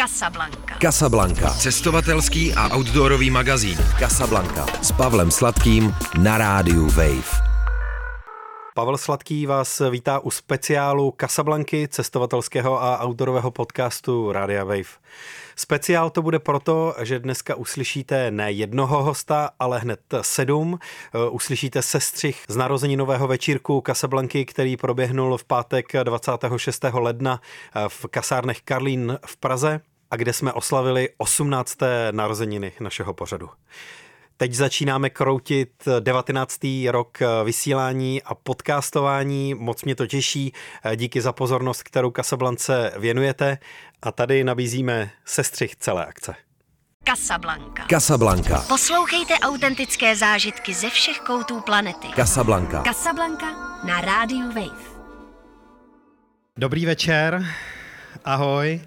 Casablanca. Casablanca. Cestovatelský a outdoorový magazín. Casablanca. S Pavlem Sladkým na rádiu Wave. Pavel Sladký vás vítá u speciálu Casablanky, cestovatelského a outdoorového podcastu Radia Wave. Speciál to bude proto, že dneska uslyšíte ne jednoho hosta, ale hned sedm. Uslyšíte sestřih z nového večírku Casablanky, který proběhnul v pátek 26. ledna v kasárnech Karlín v Praze a kde jsme oslavili 18. narozeniny našeho pořadu. Teď začínáme kroutit 19. rok vysílání a podcastování. Moc mě to těší. Díky za pozornost, kterou Kasablance věnujete. A tady nabízíme sestřih celé akce. Casablanca. Casablanca. Poslouchejte autentické zážitky ze všech koutů planety. Casablanca. Casablanca na rádiu Wave. Dobrý večer. Ahoj.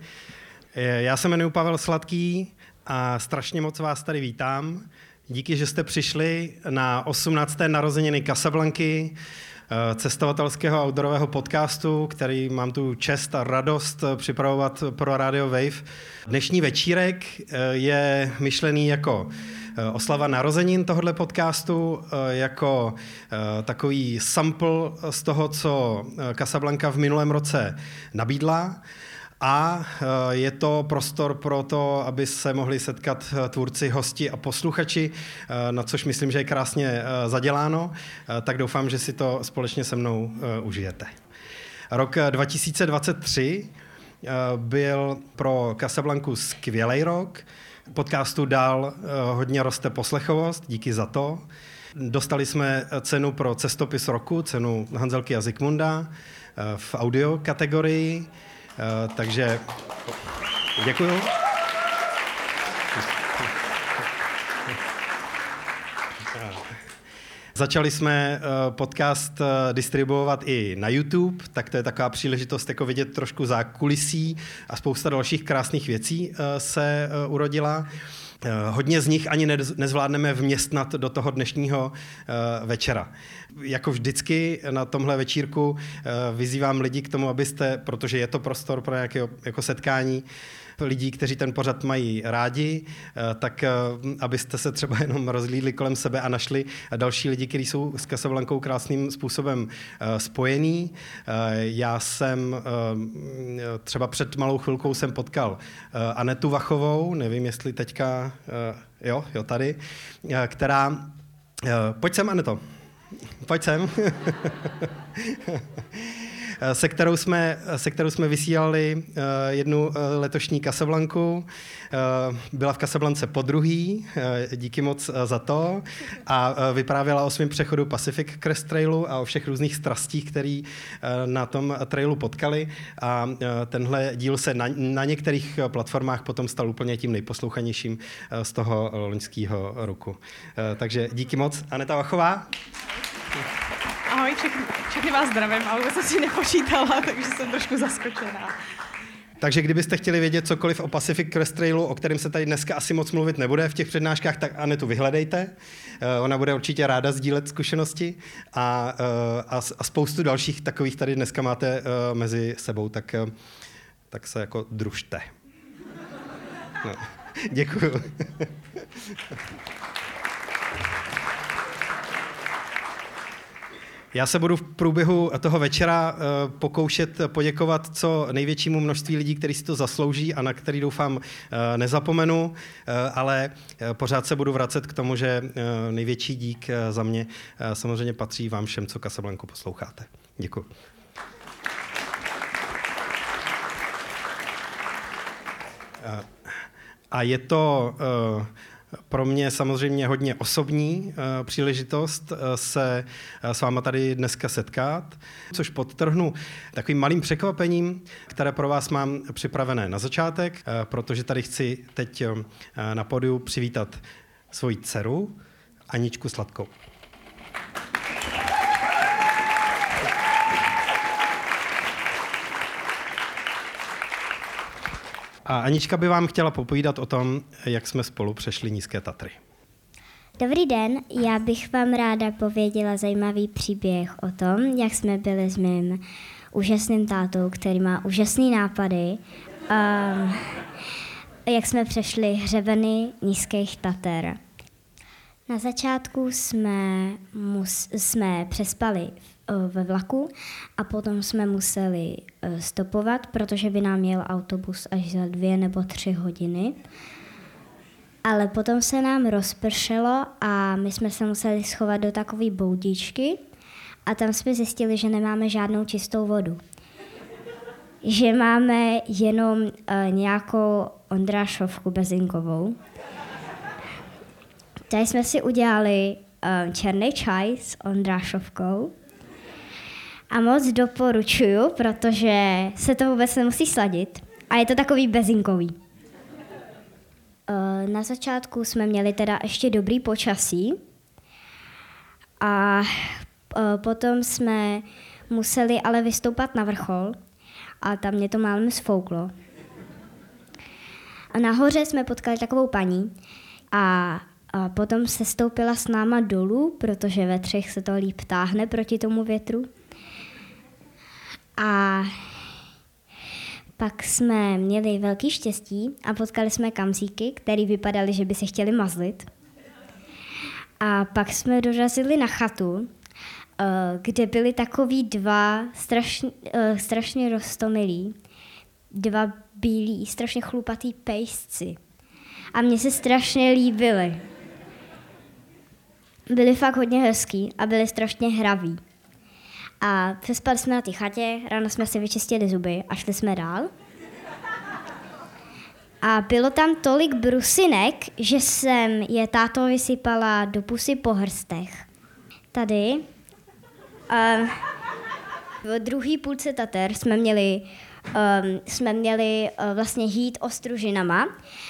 Já se jmenuji Pavel Sladký a strašně moc vás tady vítám. Díky, že jste přišli na 18. narozeniny Casablanky, eh, cestovatelského outdoorového podcastu, který mám tu čest a radost připravovat pro Radio Wave. Dnešní večírek eh, je myšlený jako eh, oslava narozenin tohoto podcastu, jako takový sample z toho, co Casablanca v minulém roce nabídla a eh, je to prostor pro to, aby se mohli setkat eh, tvůrci, hosti a posluchači, eh, na což myslím, že je krásně zaděláno, tak doufám, že si to společně se mnou užijete. Rok 2023 byl pro Casablanku skvělý rok. Podcastu dál hodně roste poslechovost, díky za to. Dostali jsme cenu pro cestopis roku, cenu Hanzelky a Zikmunda v audio kategorii. Eh, takže děkuju. Začali jsme eh, podcast eh, distribuovat i na YouTube, tak to je taková příležitost jako vidět trošku zákulisí a spousta dalších krásných věcí se urodila. Hodně z nich ani nezvládneme vměstnat do toho dnešního večera. Jako vždycky na tomhle večírku eh, vyzývám lidi k tomu, abyste, protože je to prostor pro nějaké jako setkání, lidí, kteří ten pořad mají rádi, eh, tak eh, abyste se třeba jenom rozlídli kolem sebe a našli další lidi, kteří jsou s Casablankou krásným způsobem spojení. Já jsem třeba před malou chvilkou jsem potkal Anetu Vachovou, nevím, jestli teďka, jo, jo, tady, která, pojď sem, Aneto. Pojď sem. se, kterou jsme, se kterou jsme vysílali uh, jednu letošní Casablanku. Uh, byla v Casablance po druhý, díky moc za to. A vyprávěla o svém přechodu Pacific Crest Trailu a o všech různých strastích, který na tom trailu potkali. A tenhle díl se na, na některých platformách potom stal úplně tím nejposlouchanějším z toho loňského roku. Takže díky moc. Aneta Vachová. Ahoj, všechny, všechny vás zdravím, ale vůbec jsem si nepočítala, takže jsem trošku zaskočená. Takže kdybyste chtěli vědět cokoliv o Pacific Crest Trailu, o kterém se tady dneska asi moc mluvit nebude v těch přednáškách, tak Anetu vyhledejte. Eh, ona bude určitě ráda sdílet zkušenosti a, eh, a, a spoustu dalších takových tady dneska máte eh, mezi sebou, tak, tak se jako družte. No. Děkuju. Já se budu v průběhu toho večera eh, pokoušet poděkovat co největšímu množství lidí, kteří si to zaslouží a na který doufám eh, nezapomenu, eh, ale pořád se budu vracet k tomu, že největší dík za mě samozřejmě patří vám všem, co Casablanku posloucháte. Děkuji. A je to pro mě samozřejmě hodně osobní uh, příležitost uh, se uh, s váma tady dneska setkat, což podtrhnu takovým malým překvapením, které pro vás mám připravené na začátek, protože tady chci teď na podiu přivítat svoji dceru Aničku Sladkou. A Anička by vám chtěla popovídat o tom, jak jsme spolu přešli Nízké Tatry. Dobrý den, já bych vám ráda pověděla zajímavý příběh o tom, jak jsme byli s mým úžasným tátou, který má úžasné nápady. Um, jak jsme přešli hřebeny nízkých Tater. Na začátku jsme, mus, jsme přespali ve vlaku a potom jsme museli e, stopovat, protože by nám jel autobus až za dvě nebo tři hodiny. Ale potom se nám rozpršelo a my jsme se museli schovat do takové boudičky a tam jsme zjistili, že nemáme žádnou čistou vodu. Že máme jenom uh, nějakou Ondrášovku bezinkovou. Tady jsme si udělali černý čaj s Ondrášovkou. A moc doporučuju, protože se to vůbec nemusí sladit. A je to takový bezinkový. Uh, na začátku jsme měli teda ještě dobrý počasí. A uh, potom jsme museli ale vystoupat na vrchol a tam mě to málem sfouklo. A nahoře jsme potkali takovou paní a a potom se stoupila s náma dolů, protože ve třech se to líp táhne proti tomu větru. A pak jsme měli velký štěstí a potkali jsme kamzíky, který vypadali, že by se chtěli mazlit. A pak jsme dorazili na chatu, eh, kde byli takový dva strašně, eh, strašně roztomilí, dva bílí, strašně chlupatý pejsci. A mně se strašně líbily byli fakt hodně hezký a byli strašně hraví. A přespali jsme na té chatě, ráno jsme si vyčistili zuby a šli jsme dál. A bylo tam tolik brusinek, že jsem je táto vysypala do pusy po hrstech. Tady uh, v druhé půlce Tater jsme měli um, jsme měli uh, vlastně hít ostružinama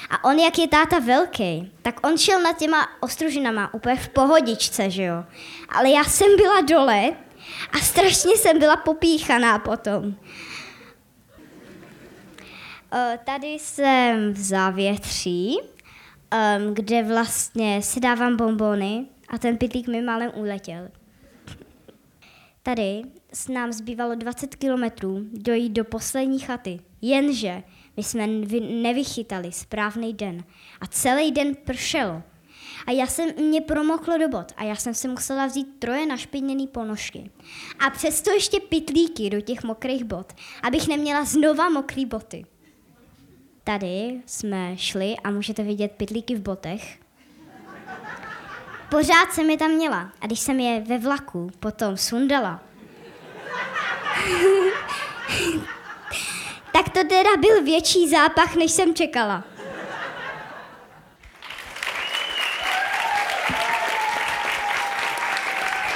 a on, jak je táta velký, tak on šel nad těma ostružinama úplně v pohodičce, že jo. Ale já jsem byla dole a strašně jsem byla popíchaná potom. Uh, tady jsem v závětří, um, kde vlastně si dávám bombony a ten pitlík mi málem uletěl. Tady s nám zbývalo 20 kilometrů dojít do poslední chaty. Jenže my jsme nevychytali správný den a celý den pršelo. A já jsem, mě promoklo do bod a já jsem si musela vzít troje našpidněný ponožky. A přesto ještě pitlíky do těch mokrých bot, abych neměla znova mokré boty. Tady jsme šli a můžete vidět pitlíky v botech. Pořád jsem je tam měla a když jsem je ve vlaku potom sundala, tak to teda byl větší zápach, než jsem čekala.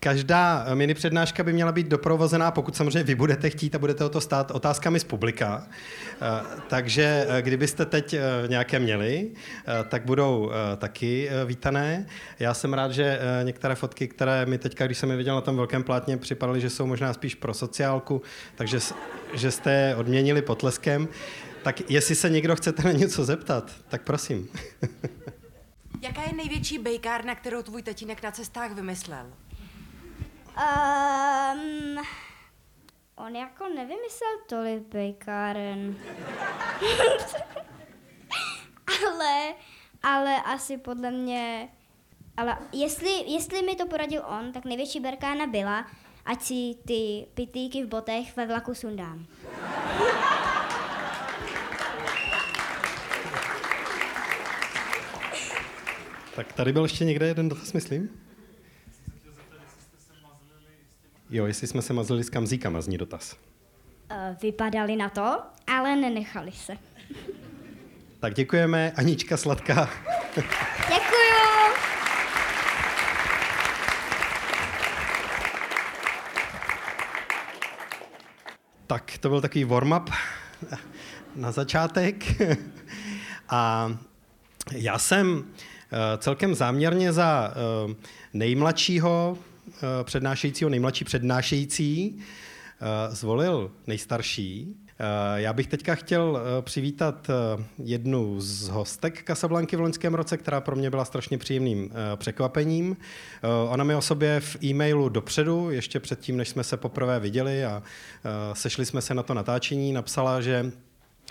Každá mini přednáška by měla být doprovozená, pokud samozřejmě vy budete chtít a budete o to stát, otázkami z publika. Eh, takže eh, kdybyste teď eh, nějaké měli, tak budou taky vítané. Já jsem rád, že některé fotky, které mi teďka, když jsem je viděl na tom velkém plátně, připadaly, že jsou možná spíš pro sociálku, takže že jste je odměnili potleskem. Tak jestli se někdo chcete na něco zeptat, tak prosím. Jaká je největší bejkárna, kterou tvůj tatínek na cestách vymyslel? Um, on jako nevymyslel tolik bejkáren. ale, ale asi podle mě, ale jestli, jestli mi to poradil on, tak největší berkána byla, ať si ty pitlíky v botech ve vlaku sundám. Tak tady byl ještě někde jeden dotaz, myslím. Jo, jestli jsme se mazlili s kamzíkama, zní dotaz. Uh, vypadali na to, ale nenechali se. tak děkujeme, Anička Sladká. Děkuju. Tak to byl takový warm-up na začátek. A já jsem eh, celkem záměrně za eh, nejmladšího Eh, přednášejícího, nejmladší přednášející, eh, zvolil nejstarší. Já bych teďka chtěl eh, přivítat eh, jednu z hostek Casablanky v loňském roce, která pro mě byla strašně příjemným překvapením. Ona mi o sobě v e-mailu dopředu, ještě předtím, než jsme se poprvé viděli a sešli jsme se na to natáčení, napsala, že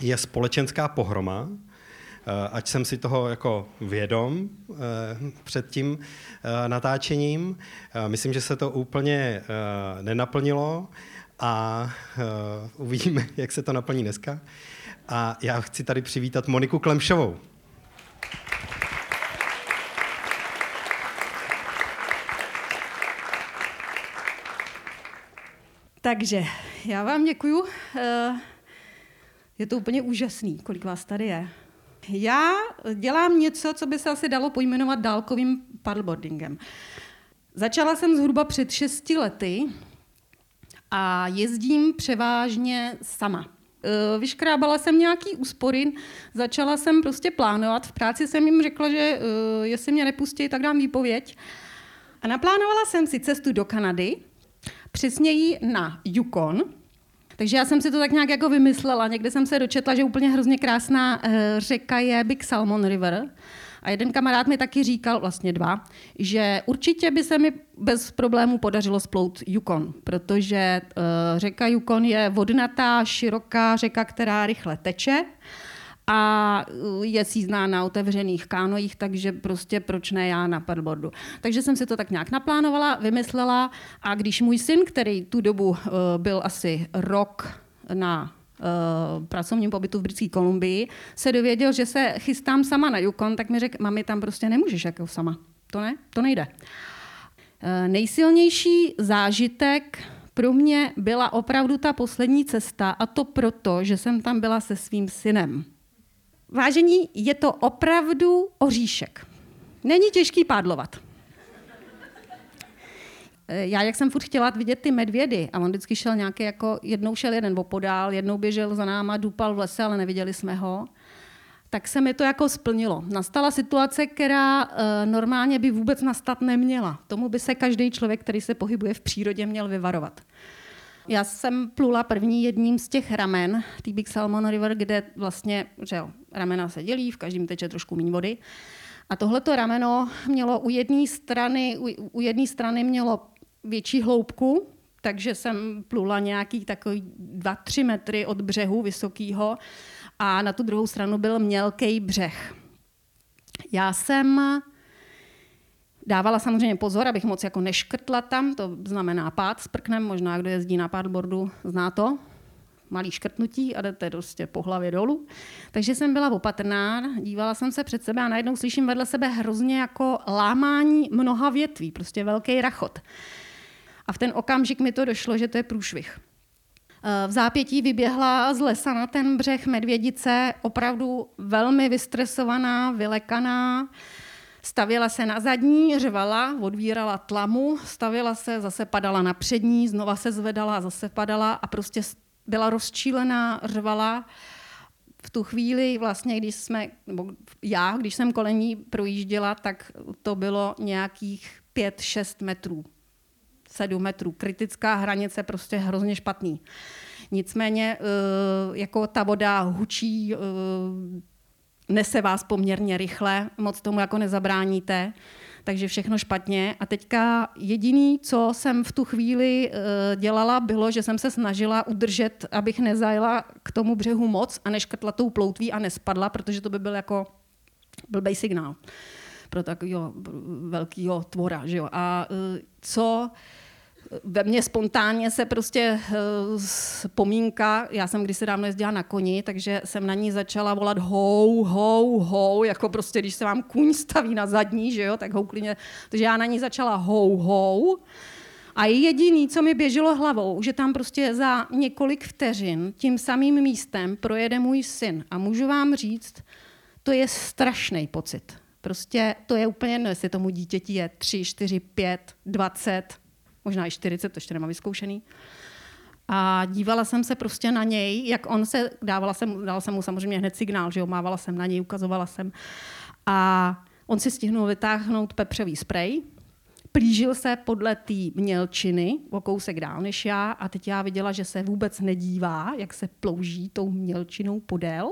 je společenská pohroma, ať jsem si toho jako vědom před tím natáčením. Myslím, že se to úplně nenaplnilo a uvidíme, jak se to naplní dneska. A já chci tady přivítat Moniku Klemšovou. Takže já vám děkuju. Eh, je to úplně úžasný, kolik vás tady je. Já dělám něco, co by se asi dalo pojmenovat dálkovým paddleboardingem. Začala jsem zhruba před šesti lety a jezdím převážně sama. E, vyškrábala jsem nějaký úspory, začala jsem prostě plánovat. V práci jsem jim řekla, že e, jestli mě nepustí, tak dám výpověď. A naplánovala jsem si cestu do Kanady, přesněji na Yukon, takže já jsem si to tak nějak jako vymyslela. Někde jsem se dočetla, že úplně hrozně krásná e, řeka je Big Salmon River. A jeden kamarád mi taky říkal, vlastně dva, že určitě by se mi bez problémů podařilo splout Yukon, protože uh, řeka Yukon je vodnatá, široká řeka, která rychle teče a eh, je sízná na otevřených kánojích, takže prostě proč ne já na paddleboardu. Takže jsem si to tak nějak naplánovala, vymyslela a když můj syn, který tu dobu uh, byl asi rok na uh, pracovním pobytu v Britské Kolumbii, se dověděl, že se chystám sama na Yukon, tak mi řekl, mami, tam prostě nemůžeš jako sama. To ne, to nejde. Uh, nejsilnější zážitek pro mě byla opravdu ta poslední cesta a to proto, že jsem tam byla se svým synem. Vážení, je to opravdu oříšek. Není těžký pádlovat. Eh, já, jak jsem furt chtěla vidět ty medvědy, a on vždycky šel nějaký, jako jednou šel jeden opodál, jednou běžel za náma, dupal v lese, ale neviděli jsme ho, tak se mi to jako splnilo. Nastala situace, která uh, normálně by vůbec nastat neměla. Tomu by se každý člověk, který se pohybuje v přírodě, měl vyvarovat. Já jsem plula první jedním z těch ramen, tý Big Salmon River, kde vlastně, že jo, ramena se dělí, v každém teče trošku méně vody. A tohleto rameno mělo u jedné strany, u, u jedné strany mělo větší hloubku, takže jsem plula nějaký takový 2-3 metry od břehu vysokého a na tu druhou stranu byl mělký břeh. Já jsem dávala samozřejmě pozor, abych moc jako neškrtla tam, to znamená pád s prknem, možná kdo jezdí na paddleboardu, zná to, malý škrtnutí a jdete prostě po hlavě dolů. Takže jsem byla opatrná, dívala jsem se před sebe a najednou slyším vedle sebe hrozně jako lámání mnoha větví, prostě velký rachot. A v ten okamžik mi to došlo, že to je průšvih. Eh, v zápětí vyběhla z lesa na ten břeh medvědice, opravdu velmi vystresovaná, vylekaná. Stavila se na zadní, řvala, odvírala tlamu, stavila se, zase padala na přední, znova se zvedala, zase padala a prostě byla rozčílená, řvala. V tu chvíli vlastně, když jsme, nebo já, když jsem kolení projížděla, tak to bylo nějakých 5-6 metrů 7 metrů. Kritická hranice prostě hrozně špatný. Nicméně eh, jako ta voda hučí, eh, nese vás poměrně rychle, moc tomu jako nezabráníte, takže všechno špatně. A teďka jediný, co jsem v tu chvíli eh, dělala, bylo, že jsem se snažila udržet, abych nezajela k tomu břehu moc a neškrtla tou ploutví a nespadla, protože to by byl jako blbej signál pro takového velkého tvora. Že jo? A co ve mně spontánně se prostě vzpomínka, já jsem kdysi dávno jezdila na koni, takže jsem na ní začala volat hou, hou, hou, jako prostě, když se vám kůň staví na zadní, že jo, tak houklině, takže já na ní začala hou, hou. A jediný, co mi běželo hlavou, že tam prostě za několik vteřin tím samým místem projede můj syn. A můžu vám říct, to je strašný pocit. Prostě to je úplně jedno, jestli tomu dítěti je 3, 4, 5, 20, možná i 40, to ještě nemám vyzkoušený. A dívala jsem se prostě na něj, jak on se, dávala jsem, dala jsem mu samozřejmě hned signál, že jo, mávala jsem na něj, ukazovala jsem. A on si stihnul vytáhnout pepřový sprej, plížil se podle té mělčiny o kousek dál než já a teď já viděla, že se vůbec nedívá, jak se plouží tou mělčinou podél.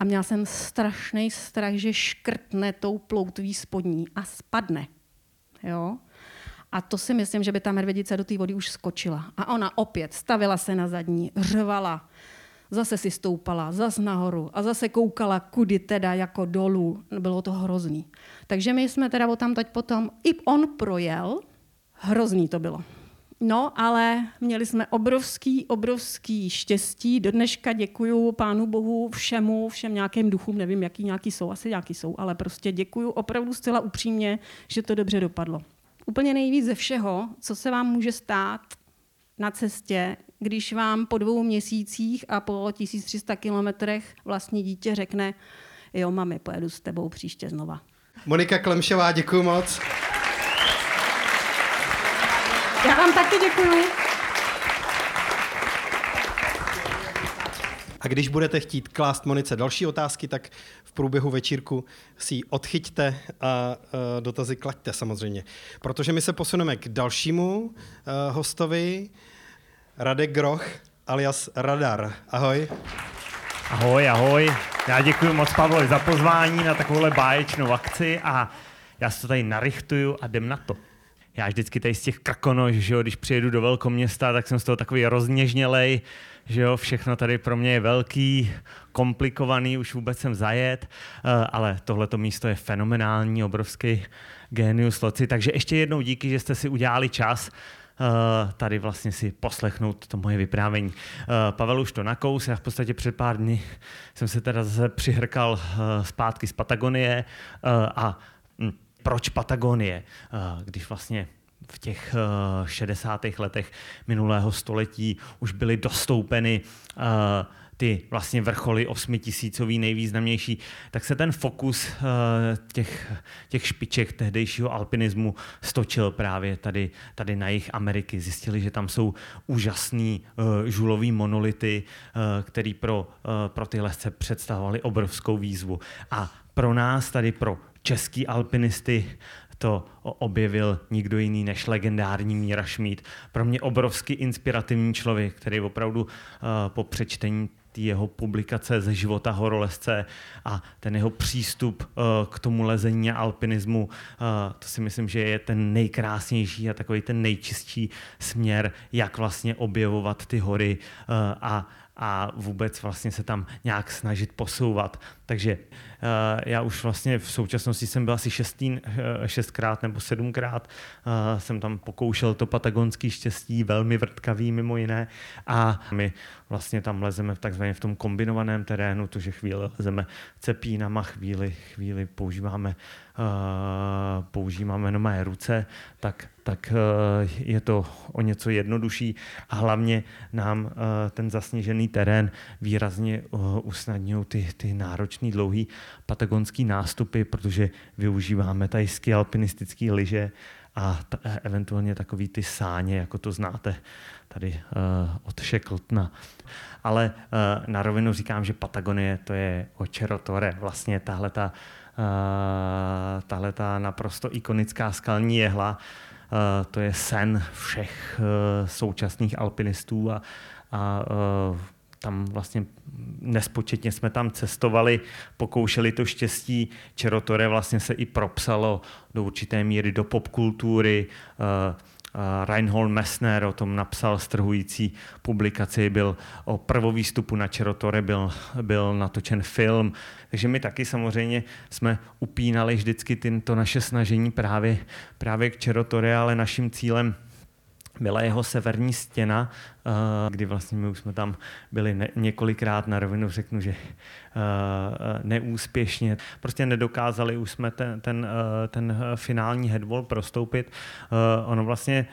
A měla jsem strašný strach, že škrtne tou ploutví spodní a spadne. Jo? A to si myslím, že by ta medvědice do té vody už skočila. A ona opět stavila se na zadní, řvala, zase si stoupala, zas nahoru a zase koukala, kudy teda jako dolů. Bylo to hrozný. Takže my jsme teda o tam teď potom, i on projel, hrozný to bylo. No, ale měli jsme obrovský, obrovský štěstí. Do dneška děkuju Pánu Bohu všemu, všem nějakým duchům, nevím, jaký nějaký jsou, asi nějaký jsou, ale prostě děkuju opravdu zcela upřímně, že to dobře dopadlo. Úplně nejvíc ze všeho, co se vám může stát na cestě, když vám po dvou měsících a po 1300 kilometrech vlastní dítě řekne, jo, mami, pojedu s tebou příště znova. Monika Klemšová, děkuji moc. Já vám taky děkuju. A když budete chtít klást Monice další otázky, tak v průběhu večírku si ji odchyťte a uh, dotazy klaďte samozřejmě. Protože my se posuneme k dalšímu uh, hostovi, Radek Groch alias Radar. Ahoj. Ahoj, ahoj. Já děkuji moc Pavlovi za pozvání na takovouhle báječnou akci a já se to tady narychtuju a jdem na to. Já vždycky tady z těch krkonož, že jo, když přijedu do velkoměsta, tak jsem z toho takový rozněžnělej, že jo, všechno tady pro mě je velký, komplikovaný, už vůbec jsem zajet, eh, ale tohleto místo je fenomenální, obrovský genius loci, takže ještě jednou díky, že jste si udělali čas Uh, tady vlastně si poslechnout to moje vyprávění. Uh, Pavel už to nakous, já v podstatě před pár dny jsem se teda zase přihrkal zpátky z Patagonie a hm, proč Patagonie, když vlastně v těch 60. letech minulého století už byly dostoupeny ty vlastně vrcholy osmitisícový nejvýznamnější, tak se ten fokus uh, těch, těch špiček tehdejšího alpinismu stočil právě tady, tady na jich Ameriky. Zjistili, že tam jsou úžasný žulový monolity, který pro, pro ty lesce představovaly obrovskou výzvu. A pro nás tady, pro český alpinisty, to objevil nikdo jiný než legendární Míra Šmíd. Pro mě obrovsky inspirativní člověk, který opravdu uh, po přečtení jeho publikace ze života horolezce a ten jeho přístup uh, k tomu lezení a alpinismu, uh, to si myslím, že je ten nejkrásnější a takový ten nejčistší směr, jak vlastně objevovat ty hory a a vůbec vlastně se tam nějak snažit posouvat. Takže já už vlastně v současnosti jsem byl asi šestý, uh, šestkrát nebo sedmkrát. Uh, jsem tam pokoušel to patagonský štěstí, velmi vrtkavý mimo jiné. A my vlastně tam lezeme v takzvaně v tom kombinovaném terénu, to, že chvíli lezeme cepínama, chvíli, chvíli používáme, uh, používáme nové ruce, tak tak uh, je to o něco jednodušší a hlavně nám uh, ten zasněžený terén výrazně uh, usnadňují ty, ty náročný dlouhý patagonský nástupy, protože využíváme tajské alpinistické lyže a t- eventuálně takový ty sáně, jako to znáte tady uh, od Shackletona. Ale uh, na rovinu říkám, že Patagonie to je očerotore. Vlastně tahle ta, uh, tahle ta naprosto ikonická skalní jehla, uh, to je sen všech uh, současných alpinistů a, a uh, tam vlastně nespočetně jsme tam cestovali, pokoušeli to štěstí. Čerotore vlastně se i propsalo do určité míry do popkultury. Uh, Reinhold Messner o tom napsal strhující publikaci, byl o prvovýstupu na Čerotore, byl, byl natočen film, takže my taky samozřejmě jsme upínali vždycky to naše snažení právě, právě k Čerotore, ale naším cílem byla jeho severní stěna, eh, kdy vlastně my už jsme tam byli ne, několikrát na rovinu, řeknu, že Eh, neúspěšně. Prostě nedokázali už jsme ten, ten, eh, ten finální headwall prostoupit. Eh, ono vlastně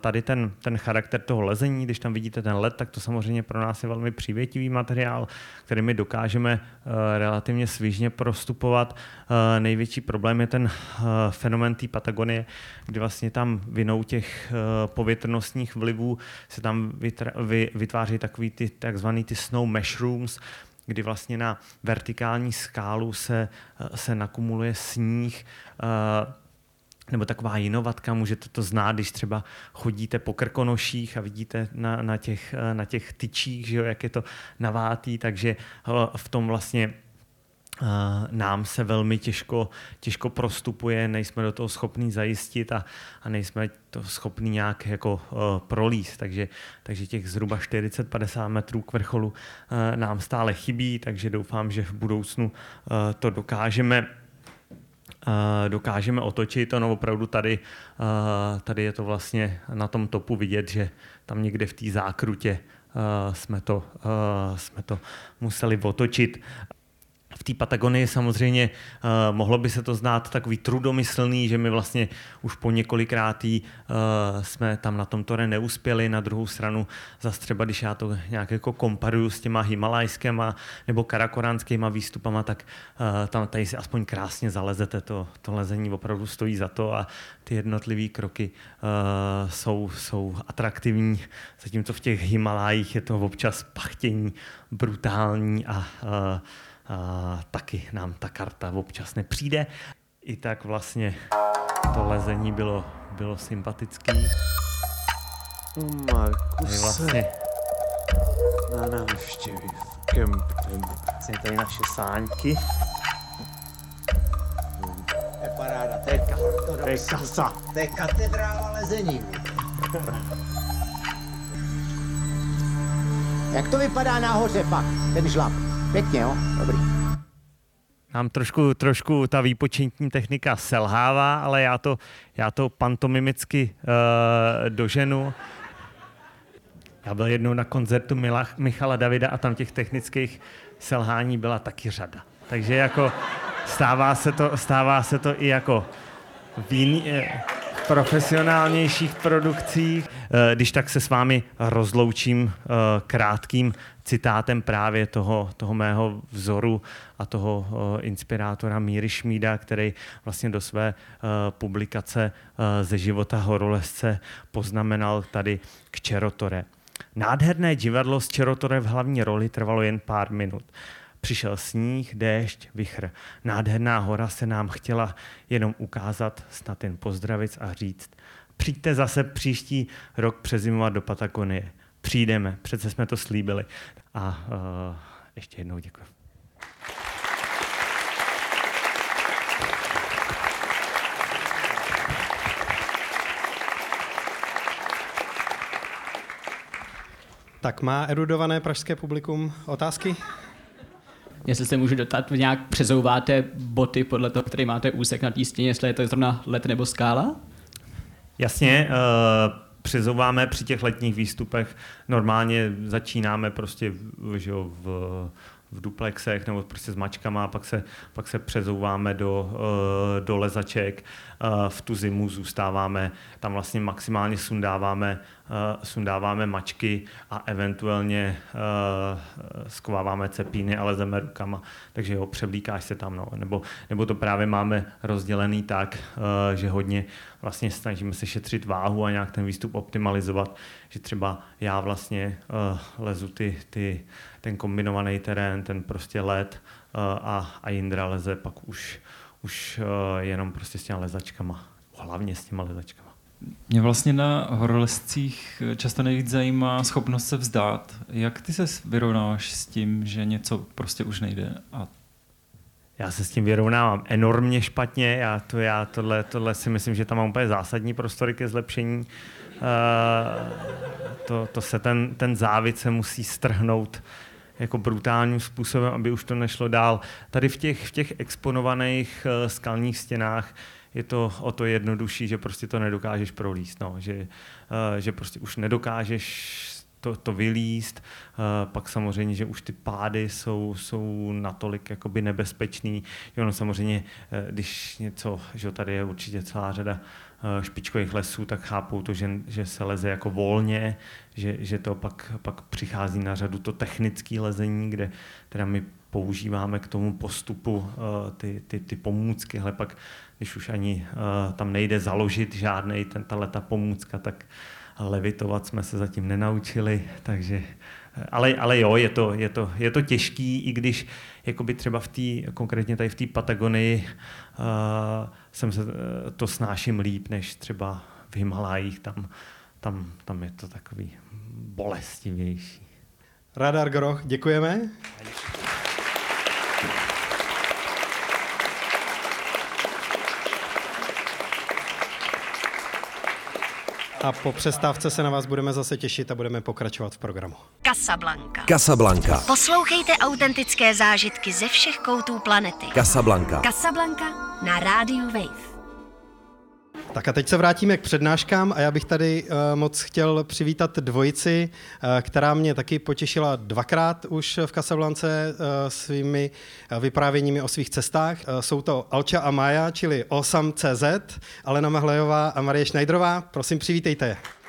tady ten, ten charakter toho lezení, když tam vidíte ten led, tak to samozřejmě pro nás je velmi přívětivý materiál, který my dokážeme relativně svižně prostupovat. Největší problém je ten fenomen té Patagonie, kdy vlastně tam vinou těch povětrnostních vlivů se tam vytváří takový ty takzvaný ty snow mushrooms, kdy vlastně na vertikální skálu se, se nakumuluje sníh, eh, nebo taková jinovatka, můžete to znát, když třeba chodíte po krkonoších a vidíte na, na, těch, na těch tyčích, že jo, jak je to navátý, takže v tom vlastně nám se velmi těžko, těžko prostupuje, nejsme do toho schopní zajistit a, a nejsme to schopní nějak jako uh, prolíst. Takže, takže těch zhruba 40-50 metrů k vrcholu uh, nám stále chybí, takže doufám, že v budoucnu uh, to dokážeme dokážeme otočit. Ono opravdu tady, tady je to vlastně na tom topu vidět, že tam někde v té zákrutě jsme to, jsme to museli otočit v té Patagonii samozřejmě uh, mohlo by se to znát takový trudomyslný, že my vlastně už po několikrátý uh, jsme tam na tom tore neuspěli. Na druhou stranu zase třeba, když já to nějak jako komparuju s těma himalajskýma nebo karakoránskýma výstupama, tak uh, tam tady si aspoň krásně zalezete. To, to lezení opravdu stojí za to a ty jednotlivé kroky uh, jsou, jsou atraktivní, zatímco v těch Himalájích je to občas pachtění brutální a uh, a taky nám ta karta občas nepřijde. I tak vlastně to lezení bylo, bylo sympatický. Markuse, vlastně na návštěvě v kempu. Vlastně tady naše sáňky. To je paráda, to je, to, to je kasa. To je katedrála lezení. Jak to vypadá nahoře pak, ten žlab? Pěkně, jo? Dobrý. Nám trošku, trošku ta výpočetní technika selhává, ale já to, já to pantomimicky uh, doženu. Já byl jednou na koncertu Mila, Michala Davida a tam těch technických selhání byla taky řada. Takže jako stává se to, stává se to i jako v jiný, eh, profesionálnějších produkcích. Eh, když tak se s vámi rozloučím eh, krátkým citátem právě toho, toho mého vzoru a toho eh, inspirátora Míry Šmída, který vlastně do své publikace ze života horolezce poznamenal tady k Čerotore. Nádherné divadlo s Čerotore v hlavní roli trvalo jen pár minut. Přišel sníh, déšť, vichr. Nádherná hora se nám chtěla jenom ukázat, snad jen pozdravit a říct, přijďte zase příští rok přezimovat do Patagonie. Přijdeme, přece jsme to slíbili. A uh, ještě jednou děkuji. Tak má erudované pražské publikum otázky? Jestli se můžu dotat, nějak přezouváte boty podle toho, který máte úsek na té stěně, jestli je to zrovna let nebo skála? Jasně, uh, přezouváme při těch letních výstupech. Normálně začínáme prostě že jo, v, v duplexech nebo prostě s mačkama, pak se, pak se přezouváme do, uh, do lezaček. Uh, v tu zimu zůstáváme, tam vlastně maximálně sundáváme sundáváme mačky a eventuálně uh, skováváme cepíny, ale zeme rukama, takže jo, převlíkáš se tam, no. nebo, nebo to právě máme rozdělený tak, uh, že hodně vlastně snažíme se šetřit váhu a nějak ten výstup optimalizovat, že třeba já vlastně lezu ty, ty, ten kombinovaný terén, ten prostě uh, a, a Jindra leze pak už, už jenom prostě s těma lezačkama, hlavně s těma lezačkama. Mě vlastně na horolezcích často nejvíc zajímá schopnost se vzdát. Jak ty se vyrovnáváš s tím, že něco prostě už nejde a já se s tím vyrovnávám enormně špatně. Já, to, já tohle, tohle si myslím, že tam mám úplně zásadní prostory ke zlepšení. Uh, to, to se ten, ten závit se musí strhnout jako brutálním způsobem, aby už to nešlo dál. Tady v těch, v těch exponovaných uh, skalních stěnách je to o to jednodušší, že prostě to nedokážeš prolíst, no. že, uh, že prostě už nedokážeš to, to vylíst, uh, pak samozřejmě, že už ty pády jsou, jsou natolik jakoby nebezpečný, že ono samozřejmě, uh, když něco, že tady je určitě celá řada špičkových lesů, tak chápou to, že, že se leze jako volně, že, že to pak, pak přichází na řadu to technické lezení, kde teda my používáme k tomu postupu uh, ty, ty, ty pomůcky, ale pak, když už ani uh, tam nejde založit žádný ten, ta leta pomůcka, tak levitovat jsme se zatím nenaučili, takže ale, ale jo, je to, je, to, je to těžký, i když jakoby třeba v té, konkrétně tady v té Patagonii uh, jsem se, uh, to snáším líp, než třeba v Himalájích, tam, tam, tam je to takový bolestivější. Radar Groch, děkujeme. A po přestávce se na vás budeme zase těšit a budeme pokračovat v programu. Casablanca. Casablanca. Poslouchejte autentické zážitky ze všech koutů planety. Casablanca. Casablanca na rádiu Wave. Tak a teď se vrátíme k přednáškám a já bych tady uh, moc chtěl přivítat dvojici, uh, která mě taky potěšila dvakrát už v Casablance uh, svými vyprávěními o svých cestách. Jsou to Alča a Maja, čili Osam.cz, Alena Mahlejová a Marie Šnajdrová. Prosím, přivítejte je.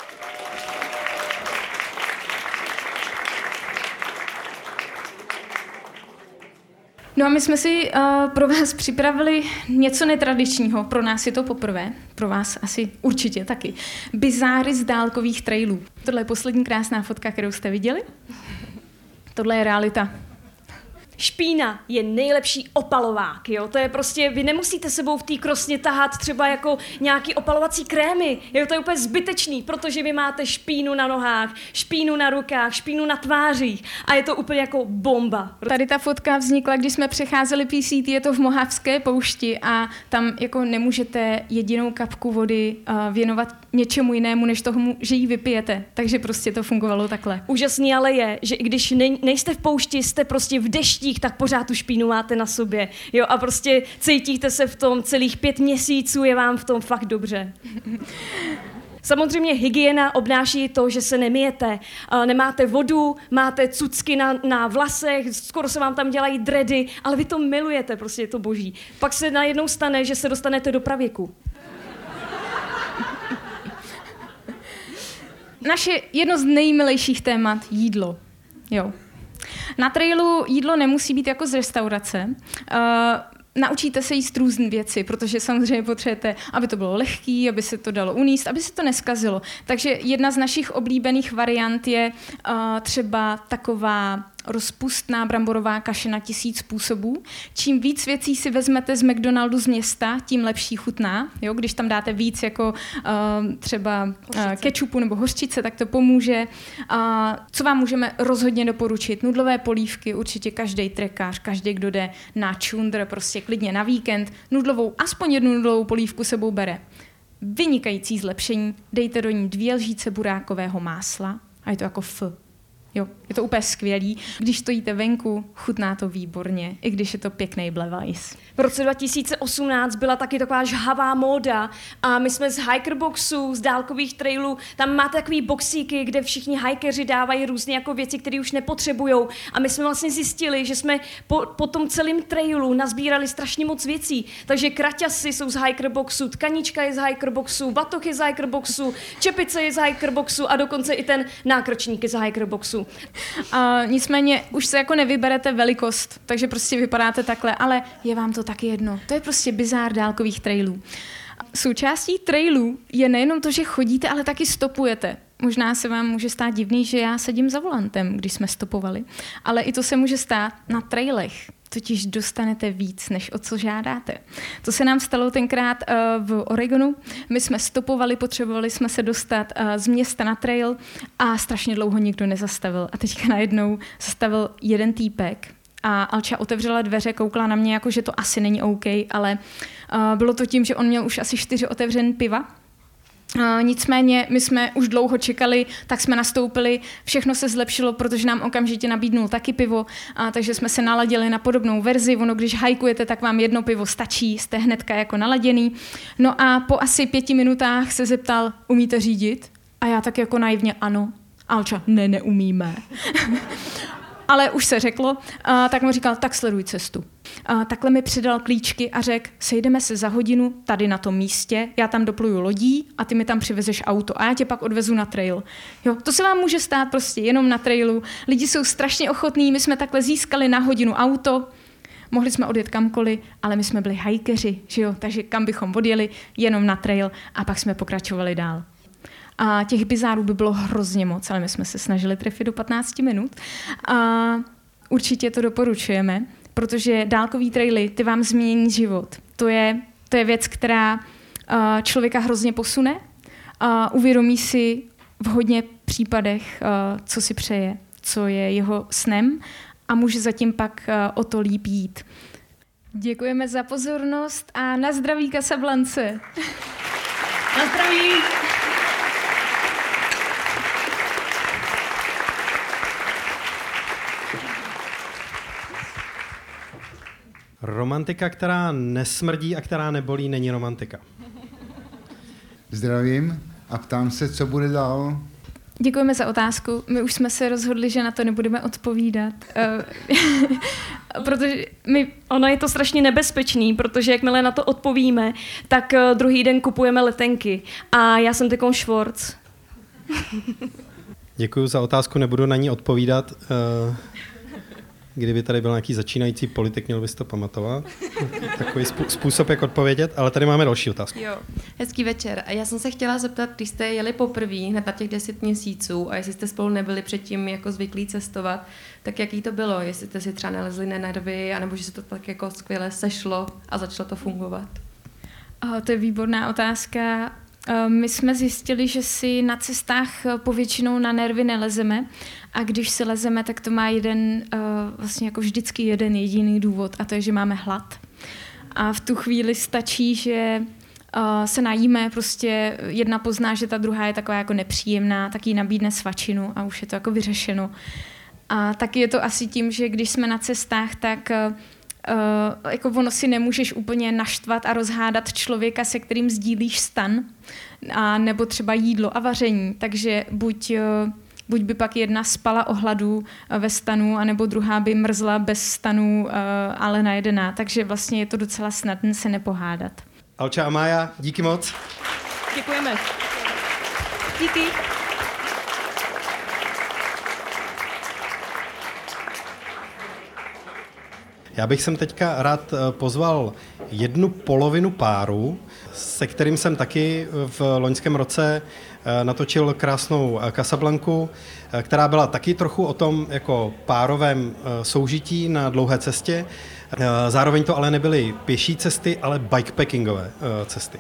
No a my jsme si uh, pro vás připravili něco netradičního. Pro nás je to poprvé, pro vás asi určitě taky. Bizáry z dálkových trailů. Tohle je poslední krásná fotka, kterou jste viděli. Tohle je realita. Špína je nejlepší opalovák, jo? To je prostě, vy nemusíte sebou v té krosně tahat třeba jako nějaký opalovací krémy, jo? To je úplně zbytečný, protože vy máte špínu na nohách, špínu na rukách, špínu na tvářích a je to úplně jako bomba. Tady ta fotka vznikla, když jsme přecházeli PCT, je to v Mohavské poušti a tam jako nemůžete jedinou kapku vody uh, věnovat něčemu jinému, než tomu, že ji vypijete. Takže prostě to fungovalo takhle. Úžasný ale je, že i když ne, nejste v poušti, jste prostě v deštích, tak pořád tu špínu máte na sobě. Jo, a prostě cítíte se v tom celých pět měsíců, je vám v tom fakt dobře. Samozřejmě hygiena obnáší to, že se nemijete, nemáte vodu, máte cucky na, na vlasech, skoro se vám tam dělají dredy, ale vy to milujete, prostě je to boží. Pak se najednou stane, že se dostanete do pravěku. Naše jedno z nejmilejších témat, jídlo. Jo. Na trailu jídlo nemusí být jako z restaurace. Uh, naučíte se jíst různé věci, protože samozřejmě potřebujete, aby to bylo lehký, aby se to dalo uníst, aby se to neskazilo. Takže jedna z našich oblíbených variant je uh, třeba taková rozpustná bramborová kaše na tisíc způsobů. Čím víc věcí si vezmete z McDonaldu z města, tím lepší chutná. Jo? Když tam dáte víc jako uh, třeba uh, kečupu nebo hořčice, tak to pomůže. Uh, co vám můžeme rozhodně doporučit? Nudlové polívky, určitě každý trekář, každý, kdo jde na čundr, prostě klidně na víkend, nudlovou, aspoň jednu nudlovou polívku sebou bere. Vynikající zlepšení, dejte do ní dvě lžíce burákového másla a je to jako f Jo, je to úplně skvělý. Když stojíte venku, chutná to výborně, i když je to pěkný blevajs. V roce 2018 byla taky taková žhavá móda a my jsme z hikerboxů, z dálkových trailů, tam máte takový boxíky, kde všichni hikeři dávají různé jako věci, které už nepotřebují. A my jsme vlastně zjistili, že jsme po, po tom celém trailu nazbírali strašně moc věcí. Takže kraťasy jsou z hikerboxu, tkanička je z hikerboxu, batoh je z hikerboxu, čepice je z hikerboxu a dokonce i ten nákročník je z hikerboxu. A nicméně už se jako nevyberete velikost, takže prostě vypadáte takhle, ale je vám to taky jedno. To je prostě bizár dálkových trailů. Součástí trailů je nejenom to, že chodíte, ale taky stopujete. Možná se vám může stát divný, že já sedím za volantem, když jsme stopovali, ale i to se může stát na trailech totiž dostanete víc, než o co žádáte. To se nám stalo tenkrát uh, v Oregonu. My jsme stopovali, potřebovali jsme se dostat uh, z města na trail a strašně dlouho nikdo nezastavil. A teďka najednou zastavil jeden týpek, a Alča otevřela dveře, koukla na mě, jako že to asi není OK, ale uh, bylo to tím, že on měl už asi čtyři otevřen piva nicméně my jsme už dlouho čekali, tak jsme nastoupili, všechno se zlepšilo, protože nám okamžitě nabídnul taky pivo, uh, takže jsme se naladili na podobnou verzi. Ono, když hajkujete, tak vám jedno pivo stačí, jste hnedka jako naladěný. No a po asi pěti minutách se zeptal, umíte řídit? A já tak jako naivně ano. Alča, ne, neumíme. ale už se řeklo, a tak mu říkal, tak sleduj cestu. A takhle mi přidal klíčky a řekl, sejdeme se za hodinu tady na tom místě, já tam dopluju lodí a ty mi tam přivezeš auto a já tě pak odvezu na trail. Jo, to se vám může stát prostě jenom na trailu. Lidi jsou strašně ochotní, my jsme takhle získali na hodinu auto, mohli jsme odjet kamkoliv, ale my jsme byli hajkeři, že jo, takže kam bychom odjeli, jenom na trail a pak jsme pokračovali dál. A těch bizárů by bylo hrozně moc, ale my jsme se snažili trefit do 15 minut. A určitě to doporučujeme, protože dálkový traily, ty vám změní život. To je, to je věc, která uh, člověka hrozně posune a uvědomí si v hodně případech, uh, co si přeje, co je jeho snem a může zatím pak uh, o to líp jít. Děkujeme za pozornost a na zdraví Kasablance. Na zdraví! Romantika, která nesmrdí a která nebolí, není romantika. Zdravím a ptám se, co bude dál. Děkujeme za otázku. My už jsme se rozhodli, že na to nebudeme odpovídat. Eh, protože my... Ono je to strašně nebezpečný, protože jakmile na to odpovíme, tak eh, druhý den kupujeme letenky. A já jsem Tekon Schwartz. Děkuji za otázku, nebudu na ní odpovídat. Kdyby tady byl nějaký začínající politik, měl bys to pamatovat. Takový způsob, jak odpovědět, ale tady máme další otázku. Jo, hezký večer. Já jsem se chtěla zeptat, když jste jeli poprvé, hned na těch deset měsíců, a jestli jste spolu nebyli předtím jako zvyklí cestovat, tak jaký to bylo? Jestli jste si třeba nalezli na nervy, anebo že se to tak jako skvěle sešlo a začalo to fungovat? Oh, to je výborná otázka. Eh, my jsme zjistili, že si na cestách eh, povětšinou na nervy nelezeme a když si lezeme, tak to má jeden, eh, vlastně jako vždycky jeden jediný důvod a to je, že máme hlad. A v tu chvíli stačí, že se najíme, prostě jedna pozná, že ta druhá je taková jako nepříjemná, tak jí nabídne svačinu a už je to jako vyřešeno. A taky je to asi tím, že když jsme na cestách, tak Uh, jako ono si nemůžeš úplně naštvat a rozhádat člověka, se kterým sdílíš stan, a nebo třeba jídlo a vaření. Takže buď, uh, buď by pak jedna spala o hladu eh, ve stanu, anebo druhá by mrzla bez stanu, uh, ale najedená. Takže vlastně je to docela snadné se nepohádat. Alča a Mája, díky moc. Děkujeme. Díky. Já bych sem teďka rád eh, pozval jednu polovinu páru, se kterým jsem taky v loňském roce eh, natočil krásnou eh, Casablanku, která byla taky trochu o tom jako párovém soužití na dlouhé cestě. Zároveň to ale nebyly pěší cesty, ale bikepackingové cesty.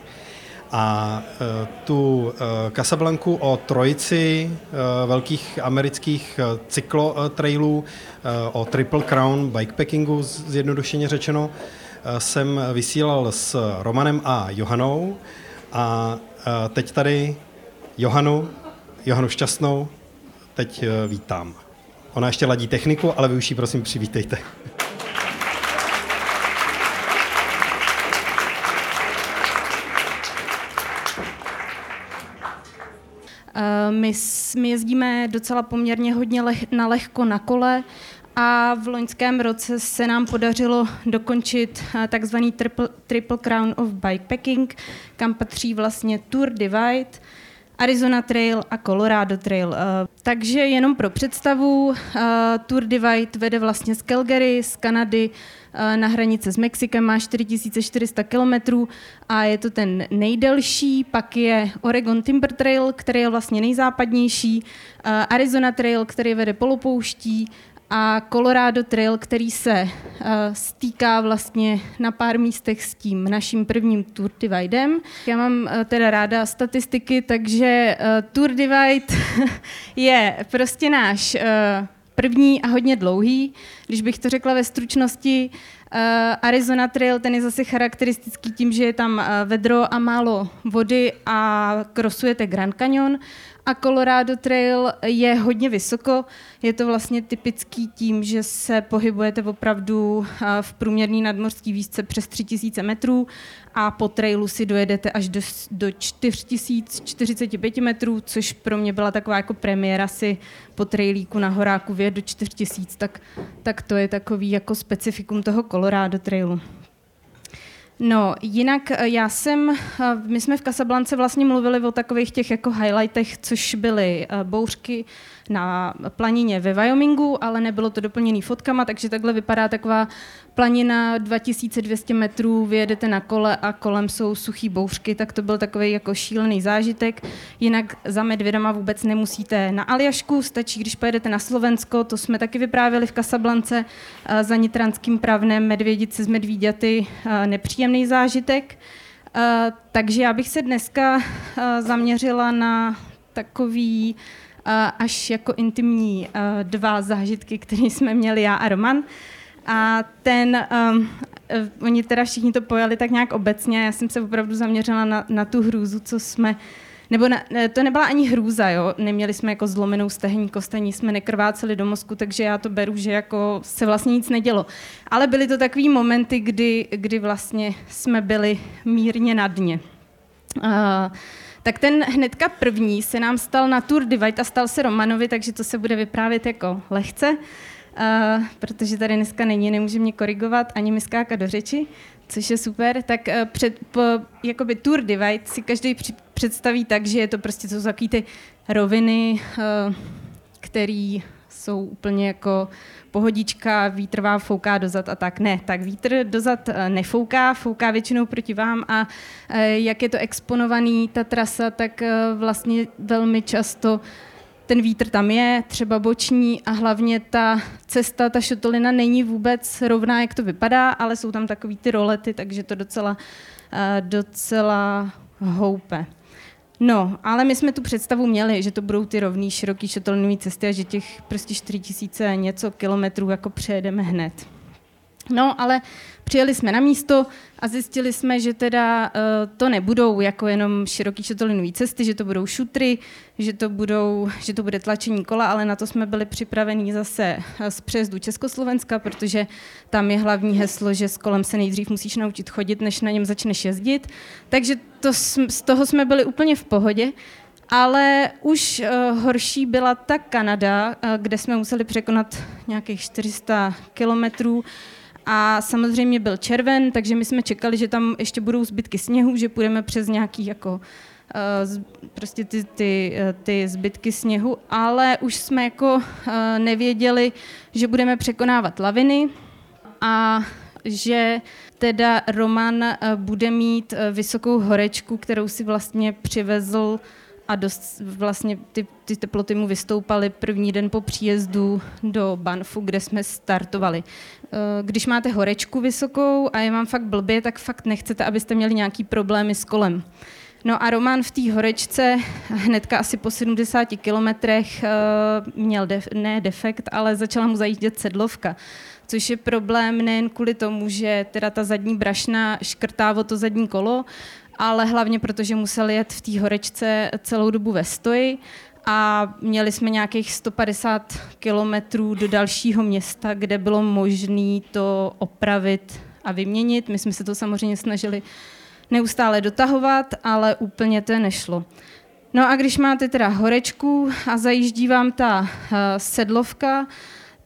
A e, tu e, Casablanku o trojici e, velkých amerických cyklotrailů, o Triple Crown bikepackingu zjednodušeně řečeno, jsem vysílal s Romanem a Johanou a teď tady Johanu, Johanu Šťastnou, teď vítám. Ona ještě ladí techniku, ale vy už ji prosím přivítejte. My, my jezdíme docela poměrně hodně leh, na lehko na kole a v loňském roce se nám podařilo dokončit eh, takzvaný Triple, triple Crown of Bikepacking, kam patří vlastně Tour Divide, Arizona Trail a Colorado Trail. Eh, takže jenom pro představu, Tour Divide vede vlastně z Calgary, z Kanady, Eh, na hranice s Mexikem, má 4400 km a je to ten nejdelší, pak je Oregon Timber Trail, který je vlastně nejzápadnější, eh, Arizona Trail, který vede polopouští, a Colorado Trail, který se uh, stýká vlastně na pár místech s tím naším prvním Tour Dividem. Já mám teda ráda statistiky, takže Tour Divide je prostě náš první a hodně dlouhý. Když bych to řekla ve stručnosti, uh, Arizona Trail, ten je zase charakteristický tím, že je tam uh, vedro a málo vody a krosujete Grand Canyon. A Colorado Trail je hodně vysoko. Je to vlastně typický tím, že se pohybujete opravdu eh, v průměrné nadmořské výšce přes 3000 metrů a po trailu si dojedete až do, do 4045 metrů, což pro mě byla taková jako premiéra si po trailíku na horáku vyjet do 4000, tak, tak to je takový jako specifikum toho Colorado Trailu. No, jinak eh, já jsem, eh, my jsme v Kasablance vlastně mluvili o takových těch jako highlightech, což byly bouřky na planině ve Wyomingu, ale nebylo to doplněný fotkama, takže takhle vypadá taková planina 2200 metrů, vyjedete na kole a kolem jsou suchý bouřky, tak to byl takový jako šílený zážitek. Jinak za medvědama vůbec nemusíte na Aljašku, stačí, když pojedete na Slovensko, to jsme taky vyprávěli v Kasablance, eh, za nitranským pravnem medvědice z medvíďaty, eh, nepříjemný zážitek. Eh, takže já bych se dneska zaměřila na takový až jako intimní dva zážitky, které jsme měli já a Roman. A ten, um, oni teda všichni to pojali tak nějak obecně, já jsem se opravdu zaměřila na, na tu hrůzu, co jsme, nebo na, to nebyla ani hrůza, jo, neměli jsme jako zlomenou stehní kostení, jsme nekrváceli do mozku, takže já to beru, že jako se vlastně nic nedělo. Ale byly to takové momenty, kdy, kdy vlastně jsme byli mírně na dně. Uh, tak ten hnedka první se nám stal na Tour Divide a stal se Romanovi, takže to se bude vyprávět jako lehce. Uh, protože tady dneska není, nemůže mě korigovat ani mi skákat do řeči, což je super, tak uh, před, po, jakoby Tour Divide si každý při, představí tak, že je to prostě, jsou takový ty roviny, uh, který jsou úplně jako pohodička, vítr vám fouká dozad a tak. Ne, tak vítr dozad nefouká, fouká většinou proti vám a jak je to exponovaný, ta trasa, tak vlastně velmi často ten vítr tam je, třeba boční a hlavně ta cesta, ta šotolina není vůbec rovná, jak to vypadá, ale jsou tam takový ty rolety, takže to docela, eh, docela houpe. No, ale my jsme tu představu měli, že to budou ty rovný, široký šotolinové cesty a že těch prostě 4000 něco kilometrů jako přejedeme hned. No, ale přijeli jsme na místo a zjistili jsme, že teda uh, to nebudou jako jenom široký šotolinové cesty, že to budou šutry, že to, budou, že to bude tlačení kola, ale na to jsme byli připravení zase eh, z přejezdu Československa, protože tam je hlavní heslo, že s kolem se nejdřív musíš naučit chodit, než na něm začneš jezdit. Takže to, z toho jsme byli úplně v pohodě. Ale už uh, horší byla ta Kanada, uh, kde jsme museli překonat nějakých 400 kilometrů a samozřejmě byl červen, takže my jsme čekali, že tam ještě budou zbytky sněhu, že půjdeme přes nějaký jako uh, prostě ty, ty, uh, ty zbytky sněhu, ale už jsme jako uh, nevěděli, že budeme překonávat laviny a že teda Roman bude mít vysokou horečku, kterou si vlastně přivezl a dost vlastně ty, ty teploty mu vystoupaly první den po příjezdu do Banfu, kde jsme startovali. Eh, když máte horečku vysokou a je vám fakt blbě, tak fakt nechcete, abyste měli nějaký problémy s kolem. No a Roman v té horečce hnedka asi po 70 kilometrech eh, měl def, ne defekt, ale začala mu zajíždět sedlovka což je problém nejen kvůli tomu, že teda ta zadní brašna škrtá o to zadní kolo, ale hlavně proto, že musel jet v té horečce celou dobu ve stoji a měli jsme nějakých 150 kilometrů do dalšího města, kde bylo možné to opravit a vyměnit. My jsme se to samozřejmě snažili neustále dotahovat, ale úplně to nešlo. No a když máte teda horečku a zajíždí vám ta uh, sedlovka,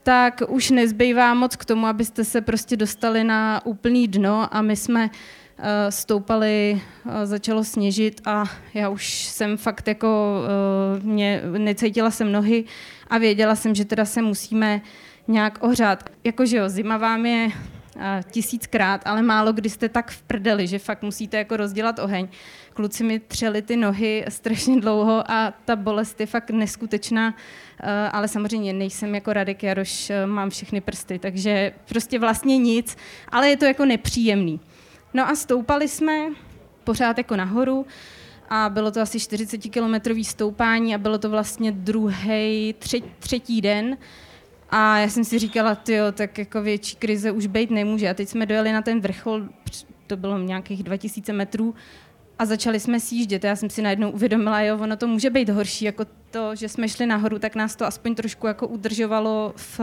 tak už nezbývá moc k tomu, abyste se prostě dostali na úplný dno a my jsme Eh, stoupali, eh, začalo sněžit a já už jsem fakt jako, eh, mě, necítila jsem nohy a věděla jsem, že teda se musíme nějak ohřát. Jakože jo, zima vám je tisíckrát, ale málo kdy jste tak v prdeli, že fakt musíte jako rozdělat oheň. Kluci mi třeli ty nohy strašně dlouho a ta bolest je fakt neskutečná, ale samozřejmě nejsem jako Radek Jaroš, mám všechny prsty, takže prostě vlastně nic, ale je to jako nepříjemný. No a stoupali jsme pořád jako nahoru a bylo to asi 40-kilometrový stoupání a bylo to vlastně druhý, třetí den. A já jsem si říkala, jo, tak jako větší krize už být nemůže. A teď jsme dojeli na ten vrchol, to bylo nějakých 2000 metrů, a začali jsme sjíždět. Já jsem si najednou uvědomila, jo, ono to může být horší, jako to, že jsme šli nahoru, tak nás to aspoň trošku jako udržovalo v,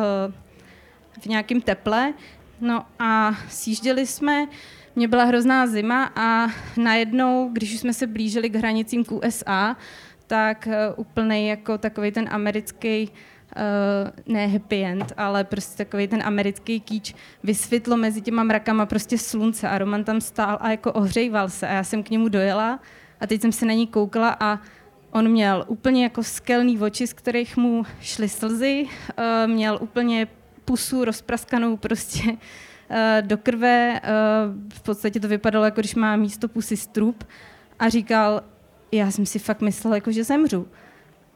v nějakém teple. No a sjížděli jsme, mě byla hrozná zima a najednou, když jsme se blížili k hranicím k USA, tak uh, úplný jako takový ten americký uh, ne happy end, ale prostě takový ten americký kýč vysvětlo mezi těma mrakama prostě slunce a Roman tam stál a jako ohřejval se a já jsem k němu dojela a teď jsem se na ní koukala a On měl úplně jako skelný oči, z kterých mu šly slzy, uh, měl úplně pusu rozpraskanou prostě do krve, uh, v podstatě to vypadalo, jako když má místo pusy strup a říkal, já jsem si fakt myslela, jako, že zemřu.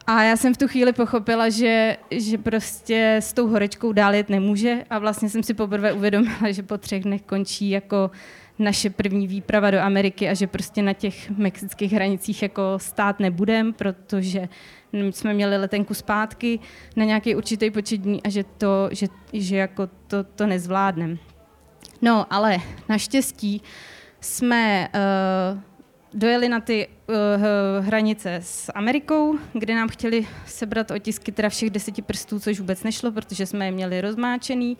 A já jsem v tu chvíli pochopila, že, že prostě s tou horečkou dál jet nemůže a vlastně jsem si poprvé uvědomila, že po třech dnech končí jako naše první výprava do Ameriky a že prostě na těch mexických hranicích jako stát nebudem, protože jsme měli letenku zpátky na nějaký určitý počet dní a že to, že, že jako to, to nezvládnem. No, ale naštěstí jsme uh, dojeli na ty uh, hranice s Amerikou, kde nám chtěli sebrat otisky teda všech deseti prstů, což vůbec nešlo, protože jsme je měli rozmáčený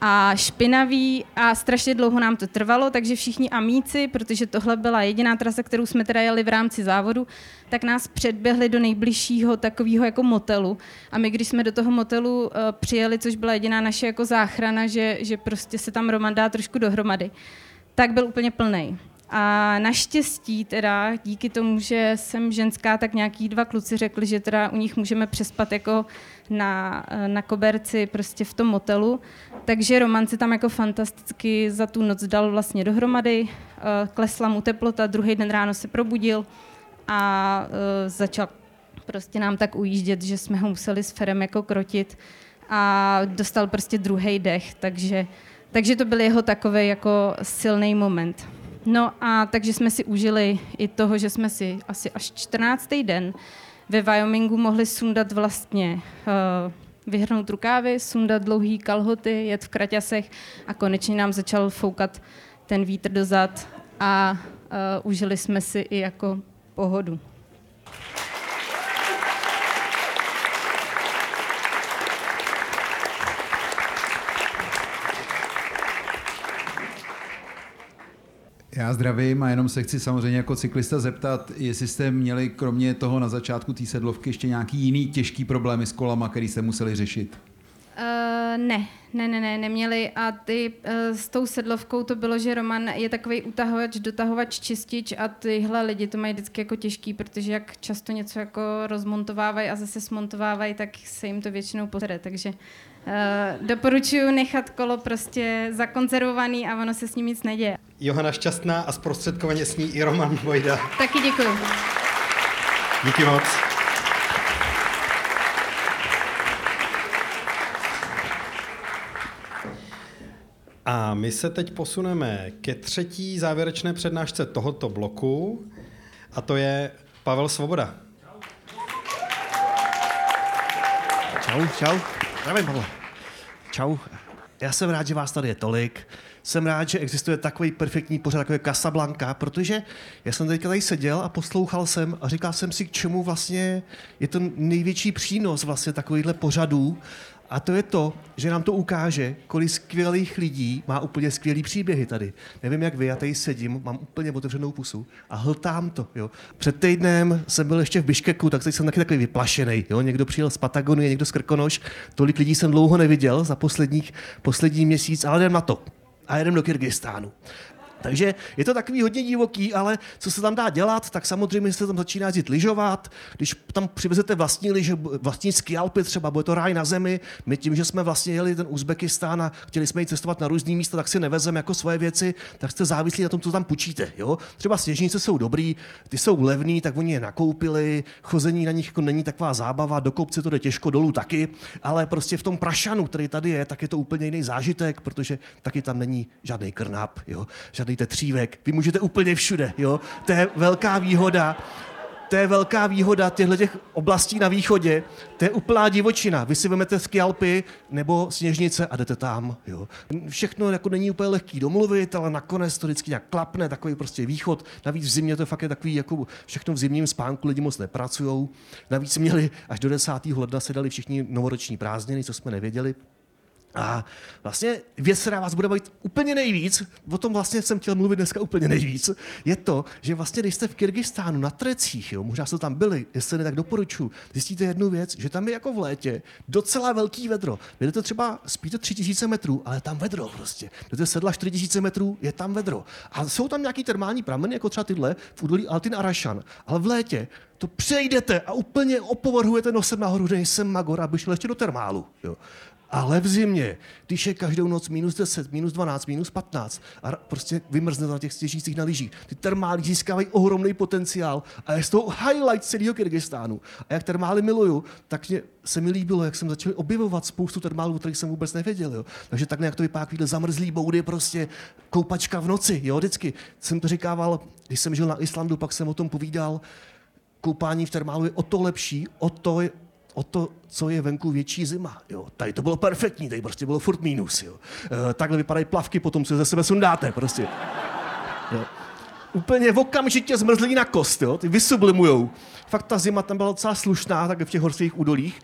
a špinavý a strašně dlouho nám to trvalo, takže všichni amíci, protože tohle byla jediná trasa, kterou jsme teda jeli v rámci závodu, tak nás předběhli do nejbližšího takového jako motelu a my, když jsme do toho motelu uh, přijeli, což byla jediná naše jako záchrana, že, že prostě se tam Roman dá trošku dohromady, tak byl úplně plný. A naštěstí teda díky tomu, že jsem ženská, tak nějaký dva kluci řekli, že teda u nich můžeme přespat jako na, na koberci prostě v tom motelu. Takže Roman si tam jako fantasticky za tu noc dal vlastně dohromady, eh, klesla mu teplota, druhý den ráno se probudil a eh, začal prostě nám tak ujíždět, že jsme ho museli s Ferem jako krotit a dostal prostě druhý dech, takže, takže to byl jeho takový jako silný moment. No a takže jsme si užili i toho, že jsme si asi až 14. den ve Wyomingu mohli sundat vlastně uh, vyhrnout rukávy, sundat dlouhý kalhoty, jet v kraťasech a konečně nám začal foukat ten vítr dozad a uh, užili jsme si i jako pohodu. Já zdravím a jenom se chci samozřejmě jako cyklista zeptat, jestli jste měli kromě toho na začátku té sedlovky ještě nějaký jiný těžký problémy s kolama, který jste museli řešit? Uh, ne, ne, ne, ne, neměli a ty uh, s tou sedlovkou to bylo, že Roman je takový utahovač, dotahovač, čistič a tyhle lidi to mají vždycky jako těžký, protože jak často něco jako rozmontovávají a zase smontovávají, tak se jim to většinou posere, takže Uh, doporučuji nechat kolo prostě zakonzervovaný a ono se s ním nic neděje. Johana Šťastná a zprostředkovaně s ní i Roman Vojda. Taky děkuji. Díky moc. A my se teď posuneme ke třetí závěrečné přednášce tohoto bloku a to je Pavel Svoboda. Čau, čau. Zdravím, Pavle. Čau. Já jsem rád, že vás tady je tolik. Jsem rád, že existuje takový perfektní pořad, jako je Casablanca, protože já jsem teďka tady seděl a poslouchal jsem a říkal jsem si, k čemu vlastně je to největší přínos vlastně takovýchhle pořadů a to je to, že nám to ukáže, kolik skvělých lidí má úplně skvělý příběhy tady. Nevím, jak vy, já tady sedím, mám úplně otevřenou pusu a hltám to. Jo. Před týdnem jsem byl ještě v Biškeku, tak jsem taky takový vyplašený. Jo. Někdo přijel z Patagonie, někdo z Krkonoš. Tolik lidí jsem dlouho neviděl za posledních, poslední měsíc, ale jdem na to. A jedem do Kyrgyzstánu. Takže je to takový hodně divoký, ale co se tam dá dělat, tak samozřejmě se tam začíná jezdit lyžovat. Když tam přivezete vlastní lyže, vlastní skialpy třeba, bude to ráj na zemi. My tím, že jsme vlastně jeli ten Uzbekistán a chtěli jsme jít cestovat na různý místa, tak si nevezeme jako svoje věci, tak jste závislí na tom, co tam půjčíte. Jo? Třeba sněžnice jsou dobrý, ty jsou levný, tak oni je nakoupili, chození na nich jako není taková zábava, do kopce to jde těžko dolů taky, ale prostě v tom prašanu, který tady je, tak je to úplně jiný zážitek, protože taky tam není žádný krnap, jo? žádný žádný tetřívek. Vy můžete úplně všude, jo? To je velká výhoda. To je velká výhoda těchto těch oblastí na východě. To je úplná divočina. Vy si vezmete skialpy nebo sněžnice a jdete tam. Jo. Všechno jako není úplně lehký domluvit, ale nakonec to vždycky nějak klapne, takový prostě východ. Navíc v zimě to fakt je takový, jako všechno v zimním spánku lidi moc nepracují. Navíc měli až do 10. ledna se dali všichni novoroční prázdniny, co jsme nevěděli. A vlastně věc, která vás bude bavit úplně nejvíc, o tom vlastně jsem chtěl mluvit dneska úplně nejvíc, je to, že vlastně, když jste v Kyrgyzstánu na Trecích, jo, možná jste tam byli, jestli ne, tak doporučuji, zjistíte jednu věc, že tam je jako v létě docela velký vedro. Vy to třeba spíte 3000 metrů, ale tam vedro prostě. Jdete sedla 4000 metrů, je tam vedro. A jsou tam nějaký termální prameny, jako třeba tyhle v údolí Altin Arašan, ale v létě to přejdete a úplně opovrhujete nosem nahoru, že jsem Magor, aby šel ještě do termálu. Jo. Ale v zimě, když je každou noc minus 10, minus 12, minus 15 a prostě vymrzne na těch stěžících na lyžích, ty termály získávají ohromný potenciál a je z toho highlight celého Kyrgyzstánu. A jak termály miluju, tak mě se mi líbilo, jak jsem začal objevovat spoustu termálů, o kterých jsem vůbec nevěděl. Jo. Takže tak jak to vypadá, takovýhle zamrzlý boudy, prostě koupačka v noci, jo, vždycky. Jsem to říkával, když jsem žil na Islandu, pak jsem o tom povídal, koupání v termálu je o to lepší, o to o to, co je venku větší zima. Jo. Tady to bylo perfektní, tady prostě bylo furt mínus. Jo. E, takhle vypadají plavky, potom se ze sebe sundáte. Prostě. Jo. Úplně okamžitě zmrzlí na kost, jo. ty vysublimujou. Fakt ta zima tam byla docela slušná, tak v těch horských údolích.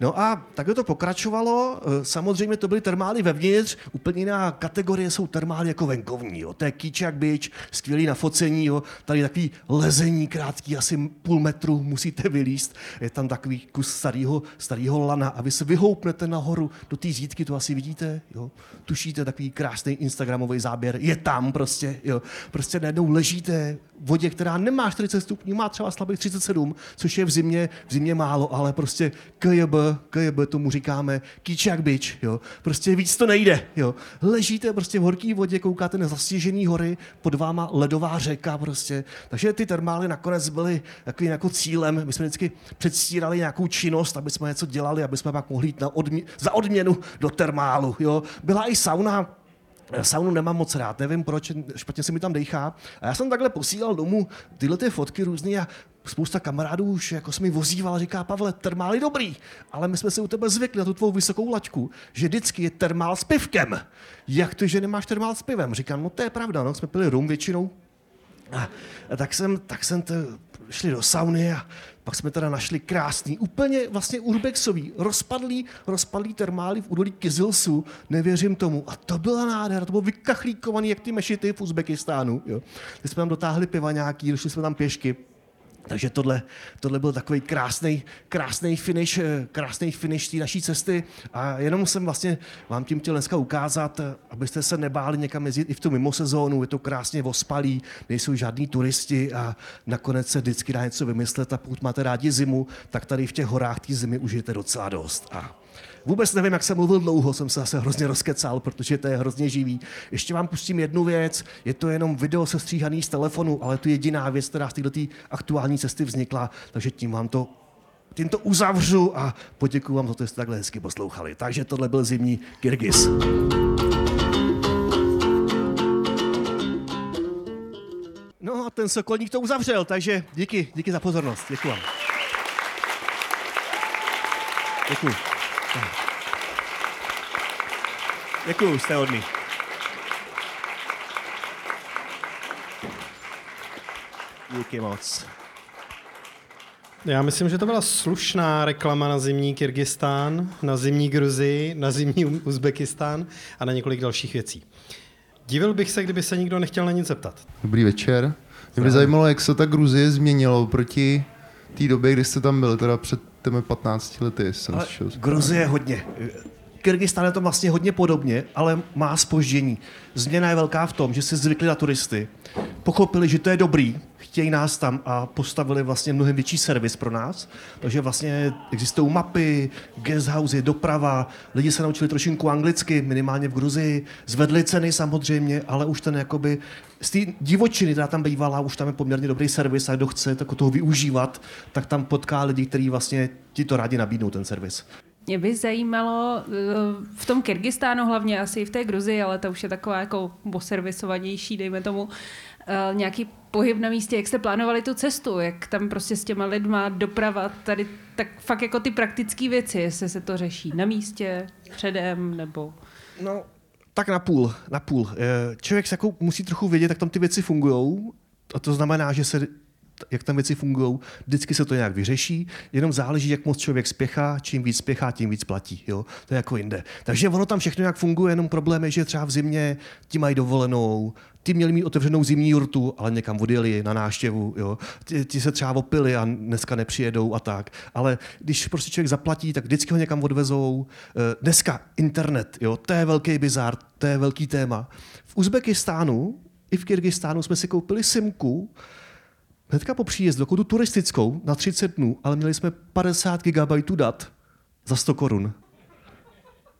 No a takhle to pokračovalo. Eh, samozřejmě to byly termály vevnitř, úplně jiná kategorie jsou termály jako venkovní. Jo. To je kýčak bič, skvělý na focení, jo. tady takový lezení krátký, asi půl metru musíte vylíst. Je tam takový kus starého, starého lana a vy se vyhoupnete nahoru do té zítky, to asi vidíte, jo. tušíte takový krásný instagramový záběr, je tam prostě, jo. prostě najednou ležíte vodě, která nemá 40 stupňů, má třeba slabých 37, což je v zimě, v zimě málo, ale prostě KJB, KJB tomu říkáme kýčak bič, jo. Prostě víc to nejde, jo. Ležíte prostě v horké vodě, koukáte na zastěžený hory, pod váma ledová řeka prostě. Takže ty termály nakonec byly takovým jako cílem. My jsme vždycky předstírali nějakou činnost, aby jsme něco dělali, aby jsme pak mohli jít na odmě- za odměnu do termálu, jo. Byla i sauna, Saunu nemám moc rád, nevím proč, špatně se mi tam dechá. A já jsem takhle posílal domů tyhle ty fotky různý a spousta kamarádů už jako se mi vozíval a říká, Pavle, termál je dobrý, ale my jsme si u tebe zvykli na tu tvou vysokou laťku, že vždycky je termál s pivkem. Jak to, že nemáš termál s pivem? Říkám, no to je pravda, no, jsme pili rum většinou. A, a tak jsem, tak jsem to, šli do sauny a pak jsme teda našli krásný, úplně vlastně urbexový, rozpadlý, rozpadlý termály v údolí Kizilsu, nevěřím tomu. A to byla nádhera, to bylo vykachlíkovaný jak ty mešity v Uzbekistánu. Jo. Teď jsme tam dotáhli piva nějaký, došli jsme tam pěšky, takže tohle, tohle byl takový krásný, krásný finish, eh, krásný finish té naší cesty a jenom jsem vlastně vám tím chtěl dneska ukázat, eh, abyste se nebáli někam jezdit i v tu mimo sezónu, je to krásně ospalý, nejsou žádní turisti a nakonec se vždycky dá něco vymyslet a pokud máte rádi zimu, tak tady v těch horách té zimy užijete docela dost. A Vůbec nevím, jak jsem mluvil dlouho, jsem se zase hrozně rozkecal, protože to je hrozně živý. Ještě vám pustím jednu věc, je to jenom video sestříhaný z telefonu, ale to je jediná věc, která z této aktuální cesty vznikla, takže tím vám to tím to uzavřu a poděkuji vám za to, že jste takhle hezky poslouchali. Takže tohle byl zimní Kyrgyz. No a ten sokolník to uzavřel, takže díky, díky za pozornost. Děkuji vám. Děkuji. Děkuji, jste hodný. Díky moc. Já myslím, že to byla slušná reklama na zimní Kyrgyzstán, na zimní Gruzii, na zimní Uzbekistán a na několik dalších věcí. Divil bych se, kdyby se nikdo nechtěl na nic zeptat. Dobrý večer. Mě by zajímalo, jak se ta Gruzie změnilo proti té době, kdy jste tam byl, teda před těmi 15 lety. Jsem Ale Gruzie hodně. Kyrgyzstán je to vlastně hodně podobně, ale má spoždění. Změna je velká v tom, že si zvykli na turisty, pochopili, že to je dobrý, chtějí nás tam a postavili vlastně mnohem větší servis pro nás. Takže vlastně existují mapy, guesthouse, doprava, lidi se naučili trošinku anglicky, minimálně v Gruzii, zvedli ceny samozřejmě, ale už ten jakoby z té divočiny, která tam bývala, už tam je poměrně dobrý servis a kdo chce tak toho využívat, tak tam potká lidi, kteří vlastně ti to rádi nabídnou ten servis. Mě by zajímalo eh, v tom Kyrgyzstánu hlavně, asi i v té Gruzii, ale to už je taková jako oservisovanější, dejme tomu, eh, nějaký pohyb na místě, jak jste plánovali tu cestu, jak tam prostě s těma lidma doprava, tady tak fakt jako ty praktické věci, jestli se to řeší na místě, předem, nebo... No, tak na půl, na půl. Eh, člověk se jako musí trochu vědět, jak tam ty věci fungují. A to znamená, že se jak tam věci fungují, vždycky se to nějak vyřeší, jenom záleží, jak moc člověk spěchá, čím víc spěchá, tím víc platí. Jo? To je jako jinde. Takže ono tam všechno nějak funguje, jenom problém je, že třeba v zimě ti mají dovolenou, ty měli mít otevřenou zimní jurtu, ale někam odjeli na náštěvu, jo. Ti, ti se třeba opili a dneska nepřijedou a tak. Ale když prostě člověk zaplatí, tak vždycky ho někam odvezou. Eh, Dneska internet, jo, to je velký bizár, to je velký téma. V Uzbekistánu i v Kyrgyzstánu jsme si koupili simku, hnedka po příjezdu, jako tu turistickou, na 30 dnů, ale měli jsme 50 GB dat za 100 korun.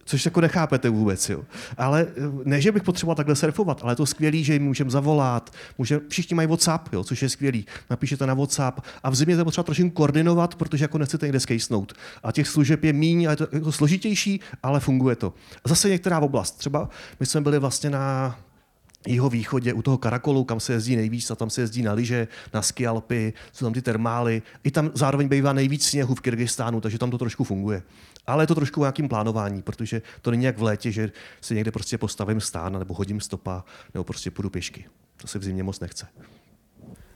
Což jako nechápete vůbec, jo. Ale eh, ne, že bych potřeboval takhle surfovat, ale je to skvělý, že jim můžeme zavolat, může, všichni mají WhatsApp, jo, což je skvělý. Napíšete na WhatsApp a v zimě to potřeba trošku koordinovat, protože jako nechcete někde skejsnout. A těch služeb je míň a je to jako složitější, ale funguje to. Zase některá oblast. Třeba my jsme byli vlastně na jeho východě u toho Karakolu, kam se jezdí nejvíc a tam se jezdí na lyže, na ski Alpy, jsou tam ty termály. I tam zároveň bývá nejvíc sněhu v Kyrgyzstánu, takže tam to trošku funguje. Ale je to trošku o nějakým plánování, protože to není jak v létě, že si někde prostě postavím stán, nebo hodím stopa, nebo prostě půjdu pěšky. To se v zimě moc nechce.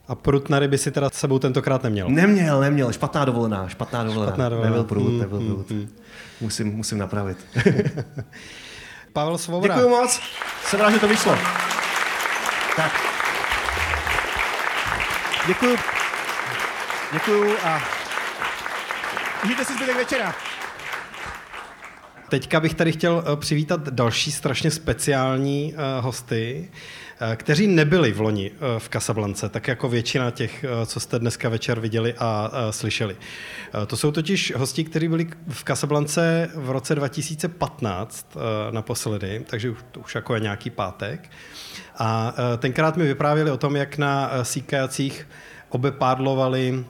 A prut na ryby si teda s sebou tentokrát neměl? Neměl, neměl. Špatná dovolená, špatná dovolená. Špatná dovolená. Nebyl prut, Mm, nebyl mm, prut. mm. Musím, musím napravit. Pavel Svoboda. Děkuji moc. Jsem rád, že to vyšlo. Tak. Děkuji. Děkuji a užijte si zbytek večera. Teďka bych tady chtěl eh, přivítat další strašně speciální eh, hosty, eh, kteří nebyli v loni v Casablance, tak jako většina těch, co jste dneska večer viděli a slyšeli. To jsou totiž hosti, kteří byli v Casablance v roce 2015 eh, naposledy, takže už, to už jako je nějaký pátek. A tenkrát mi vyprávěli o tom, jak na síkajacích obepádlovali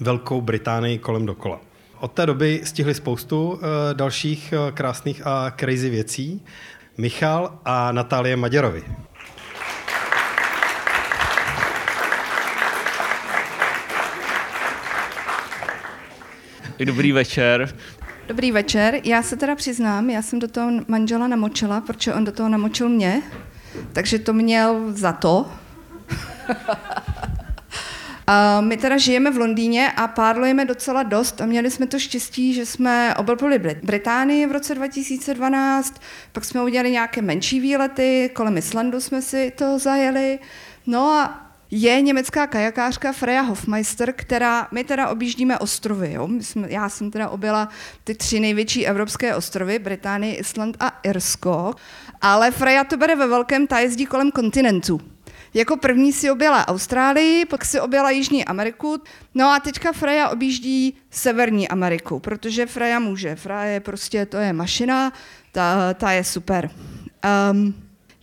Velkou Británii kolem dokola. Od té doby stihli spoustu eh, dalších eh, krásných a crazy věcí. Michal a Natálie Maďarovi. Dobrý večer. Dobrý večer. Já se teda přiznám, já jsem do toho manžela namočila, protože on do toho namočil mě, takže to měl za to. A my teda žijeme v Londýně a pádlujeme docela dost a měli jsme to štěstí, že jsme obelpili Brit- Británii v roce 2012, pak jsme udělali nějaké menší výlety, kolem Islandu jsme si to zajeli. No a je německá kajakářka Freya Hofmeister, která, my teda objíždíme ostrovy, jo? My jsme, já jsem teda objela ty tři největší evropské ostrovy, Británii, Island a Irsko, ale Freya to bere ve velkém, ta jezdí kolem kontinentu. Jako první si objela Austrálii, pak si objela Jižní Ameriku, no a teďka Freya objíždí Severní Ameriku, protože Freya může. Freya je prostě, to je mašina, ta, ta je super. Um,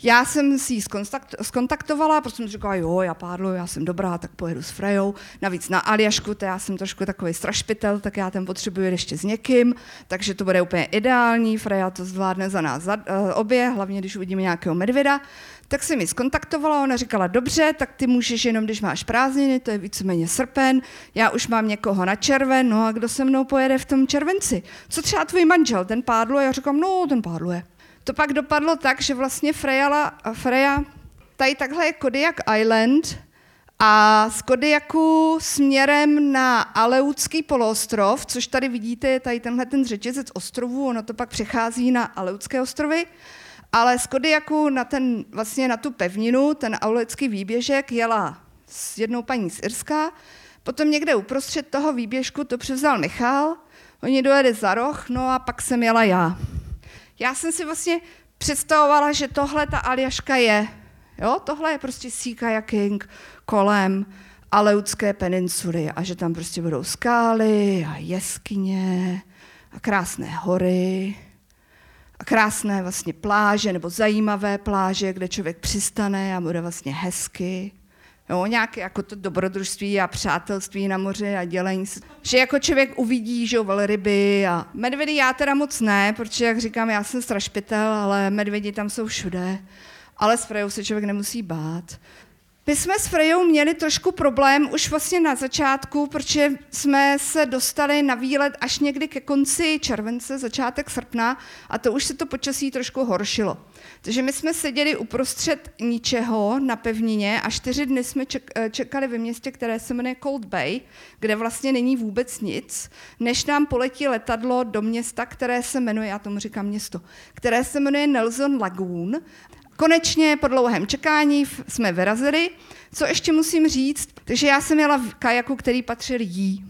já jsem si ji skontakt, skontaktovala, protože jsem říkala, jo, já pádlu, já jsem dobrá, tak pojedu s Frejou. Navíc na Aljašku, to já jsem trošku takový strašpitel, tak já tam potřebuji ještě s někým, takže to bude úplně ideální. Freja to zvládne za nás za, uh, obě, hlavně když uvidíme nějakého medvěda. Tak jsem mi skontaktovala, ona říkala, dobře, tak ty můžeš jenom, když máš prázdniny, to je víceméně srpen, já už mám někoho na červen, no a kdo se mnou pojede v tom červenci? Co třeba tvůj manžel, ten pádluje? Já říkám, no, ten pádluje. To pak dopadlo tak, že vlastně Freya, Freya tady takhle je Kodiak Island a z Kodiaku směrem na Aleutský poloostrov, což tady vidíte, je tady tenhle ten řetězec ostrovů, ono to pak přechází na Aleutské ostrovy, ale z Kodiaku na, ten, vlastně na tu pevninu, ten Aleutský výběžek, jela s jednou paní z Irska, potom někde uprostřed toho výběžku to převzal Michal, oni dojeli za roh, no a pak jsem jela já. Já jsem si vlastně představovala, že tohle ta Aljaška je. Jo, tohle je prostě sea kayaking kolem Aleutské peninsuly a že tam prostě budou skály a jeskyně a krásné hory a krásné vlastně pláže nebo zajímavé pláže, kde člověk přistane a bude vlastně hezky. Jo, nějaké jako to dobrodružství a přátelství na moři a dělení. Že jako člověk uvidí, že jo, velryby a medvědy já teda moc ne, protože jak říkám, já jsem strašpitel, ale medvědi tam jsou všude. Ale s se člověk nemusí bát. My jsme s Frejou měli trošku problém už vlastně na začátku, protože jsme se dostali na výlet až někdy ke konci července, začátek srpna a to už se to počasí trošku horšilo. Takže my jsme seděli uprostřed ničeho na pevnině a čtyři dny jsme ček- čekali ve městě, které se jmenuje Cold Bay, kde vlastně není vůbec nic, než nám poletí letadlo do města, které se jmenuje, já tomu říkám město, které se jmenuje Nelson Lagoon Konečně po dlouhém čekání jsme vyrazili. Co ještě musím říct, takže já jsem jela v kajaku, který patřil jí.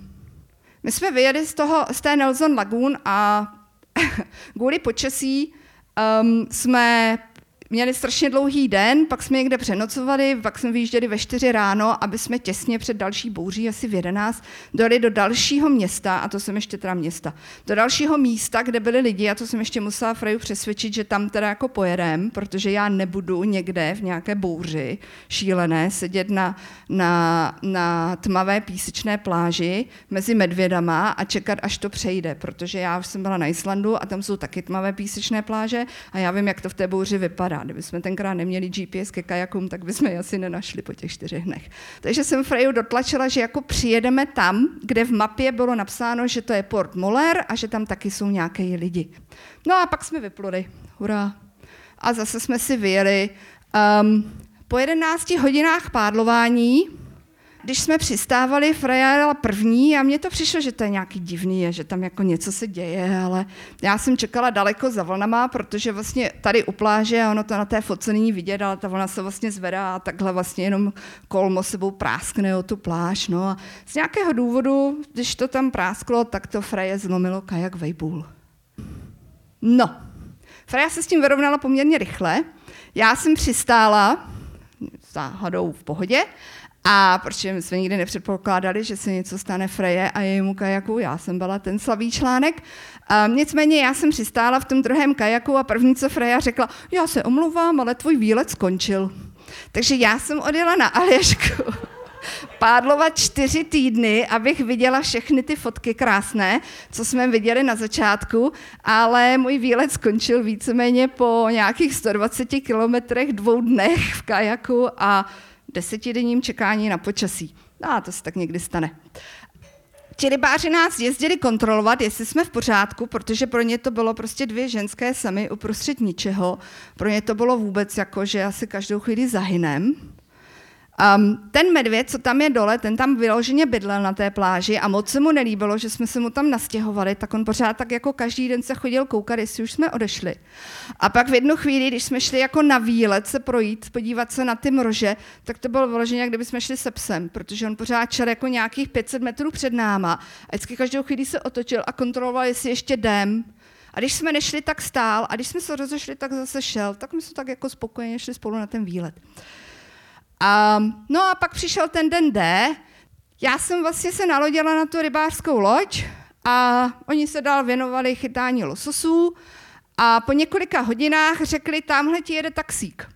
My jsme vyjeli z, toho, z té Nelson Lagoon a kvůli počasí um, jsme měli strašně dlouhý den, pak jsme někde přenocovali, pak jsme vyjížděli ve 4 ráno, aby jsme těsně před další bouří, asi v 11, dojeli do dalšího města, a to jsem ještě teda města, do dalšího místa, kde byli lidi, a to jsem ještě musela Freju přesvědčit, že tam teda jako pojedem, protože já nebudu někde v nějaké bouři šílené sedět na, na, na tmavé písečné pláži mezi medvědama a čekat, až to přejde, protože já už jsem byla na Islandu a tam jsou taky tmavé písečné pláže a já vím, jak to v té bouři vypadá. Kdybychom tenkrát neměli GPS ke kajakům, tak bychom je asi nenašli po těch čtyřech dnech. Takže jsem Freju dotlačila, že jako přijedeme tam, kde v mapě bylo napsáno, že to je Port Moller a že tam taky jsou nějaké lidi. No a pak jsme vypluli. Hurá. A zase jsme si vyjeli. Um, po 11 hodinách pádlování když jsme přistávali, Freja jela první a mně to přišlo, že to je nějaký divný, že tam jako něco se děje, ale já jsem čekala daleko za vlnama, protože vlastně tady u pláže, ono to na té fotce není vidět, ale ta vlna se vlastně zvedá a takhle vlastně jenom kolmo sebou práskne o tu pláž. No a z nějakého důvodu, když to tam prásklo, tak to Freje zlomilo kajak vejbůl. No, Freja se s tím vyrovnala poměrně rychle. Já jsem přistála, záhadou v pohodě, a protože jsme nikdy nepředpokládali, že se něco stane Freje a jejímu kajaku, já jsem byla ten slavý článek. A nicméně já jsem přistála v tom druhém kajaku a první, co Freja řekla, já se omluvám, ale tvůj výlet skončil. Takže já jsem odjela na Aljašku pádlovat čtyři týdny, abych viděla všechny ty fotky krásné, co jsme viděli na začátku, ale můj výlet skončil víceméně po nějakých 120 kilometrech, dvou dnech v kajaku a desetidenním čekání na počasí. No a to se tak někdy stane. Ti rybáři nás jezdili kontrolovat, jestli jsme v pořádku, protože pro ně to bylo prostě dvě ženské samy uprostřed ničeho. Pro ně to bylo vůbec jako, že asi každou chvíli zahynem. Um, ten medvěd, co tam je dole, ten tam vyloženě bydlel na té pláži a moc se mu nelíbilo, že jsme se mu tam nastěhovali, tak on pořád tak jako každý den se chodil koukat, jestli už jsme odešli. A pak v jednu chvíli, když jsme šli jako na výlet se projít, podívat se na ty mrože, tak to bylo vyloženě, jak kdyby jsme šli se psem, protože on pořád šel jako nějakých 500 metrů před náma a vždycky každou chvíli se otočil a kontroloval, jestli ještě jdem. A když jsme nešli, tak stál a když jsme se rozešli, tak zase šel. Tak my jsme tak jako spokojeně šli spolu na ten výlet. A, no a pak přišel ten den D. Já jsem vlastně se nalodila na tu rybářskou loď a oni se dál věnovali chytání lososů a po několika hodinách řekli, tamhle ti jede taxík.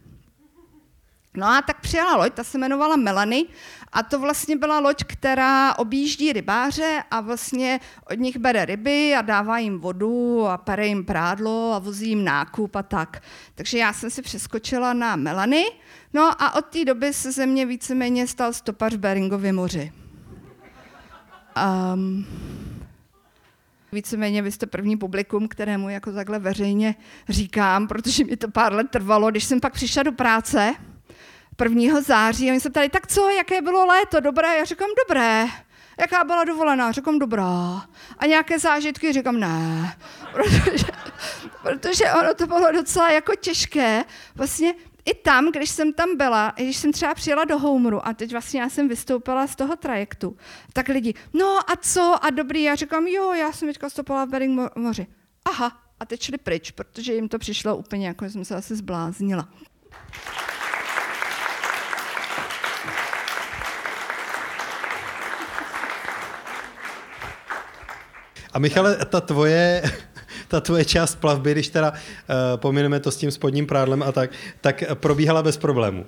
No a tak přijela loď, ta se jmenovala Melanie a to vlastně byla loď, která objíždí rybáře a vlastně od nich bere ryby a dává jim vodu a pere jim prádlo a vozí jim nákup a tak. Takže já jsem si přeskočila na Melanie, no a od té doby se ze mě víceméně stal stopař v Beringově moři. Um, Víceméně vy jste první publikum, kterému jako takhle veřejně říkám, protože mi to pár let trvalo. Když jsem pak přišla do práce, 1. září a oni se ptali, tak co, jaké bylo léto, dobré? Já říkám, dobré. Jaká byla dovolená? Říkám, dobrá. A nějaké zážitky? Říkám, ne. Protože, protože ono to bylo docela jako těžké. Vlastně i tam, když jsem tam byla, když jsem třeba přijela do Homeru a teď vlastně já jsem vystoupila z toho trajektu, tak lidi, no a co, a dobrý, já říkám, jo, já jsem teďka stoupala v Bering moři. Aha, a teď šli pryč, protože jim to přišlo úplně jako, jsem se asi zbláznila. A Michale, ta tvoje, ta tvoje část plavby, když teda uh, pomineme to s tím spodním prádlem a tak, tak probíhala bez problémů.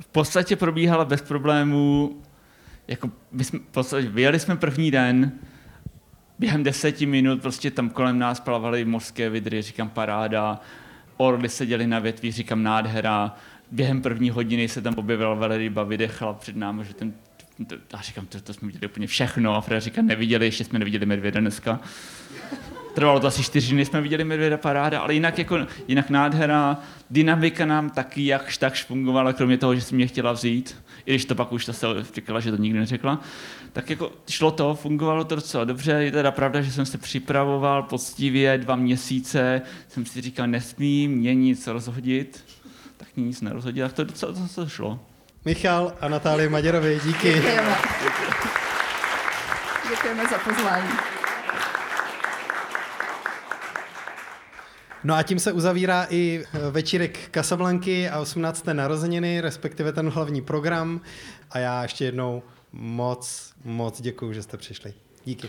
V podstatě probíhala bez problémů, jako my jsme, v podstatě, vyjeli jsme první den, během deseti minut prostě tam kolem nás plavaly mořské vidry, říkám paráda, orly seděly na větví, říkám nádhera, během první hodiny se tam objevila velryba, vydechla před námi, že ten to, já říkám, to, to jsme viděli úplně všechno. A Freda říká, neviděli, ještě jsme neviděli medvěda dneska. Trvalo to asi čtyři dny, jsme viděli medvěda paráda, ale jinak, jako, jinak nádhera, dynamika nám taky jakž takž fungovala, kromě toho, že si mě chtěla vzít, i když to pak už se říkala, že to nikdy neřekla, tak jako šlo to, fungovalo to docela dobře. Je teda pravda, že jsem se připravoval poctivě dva měsíce, jsem si říkal, nesmím mě nic rozhodit, tak nic nerozhodil, tak to docela to šlo. Michal a Natálie Maděrovi, díky. Děkujeme. Děkujeme za pozvání. No a tím se uzavírá i večírek Casablanky a 18. narozeniny, respektive ten hlavní program. A já ještě jednou moc, moc děkuji, že jste přišli. Díky.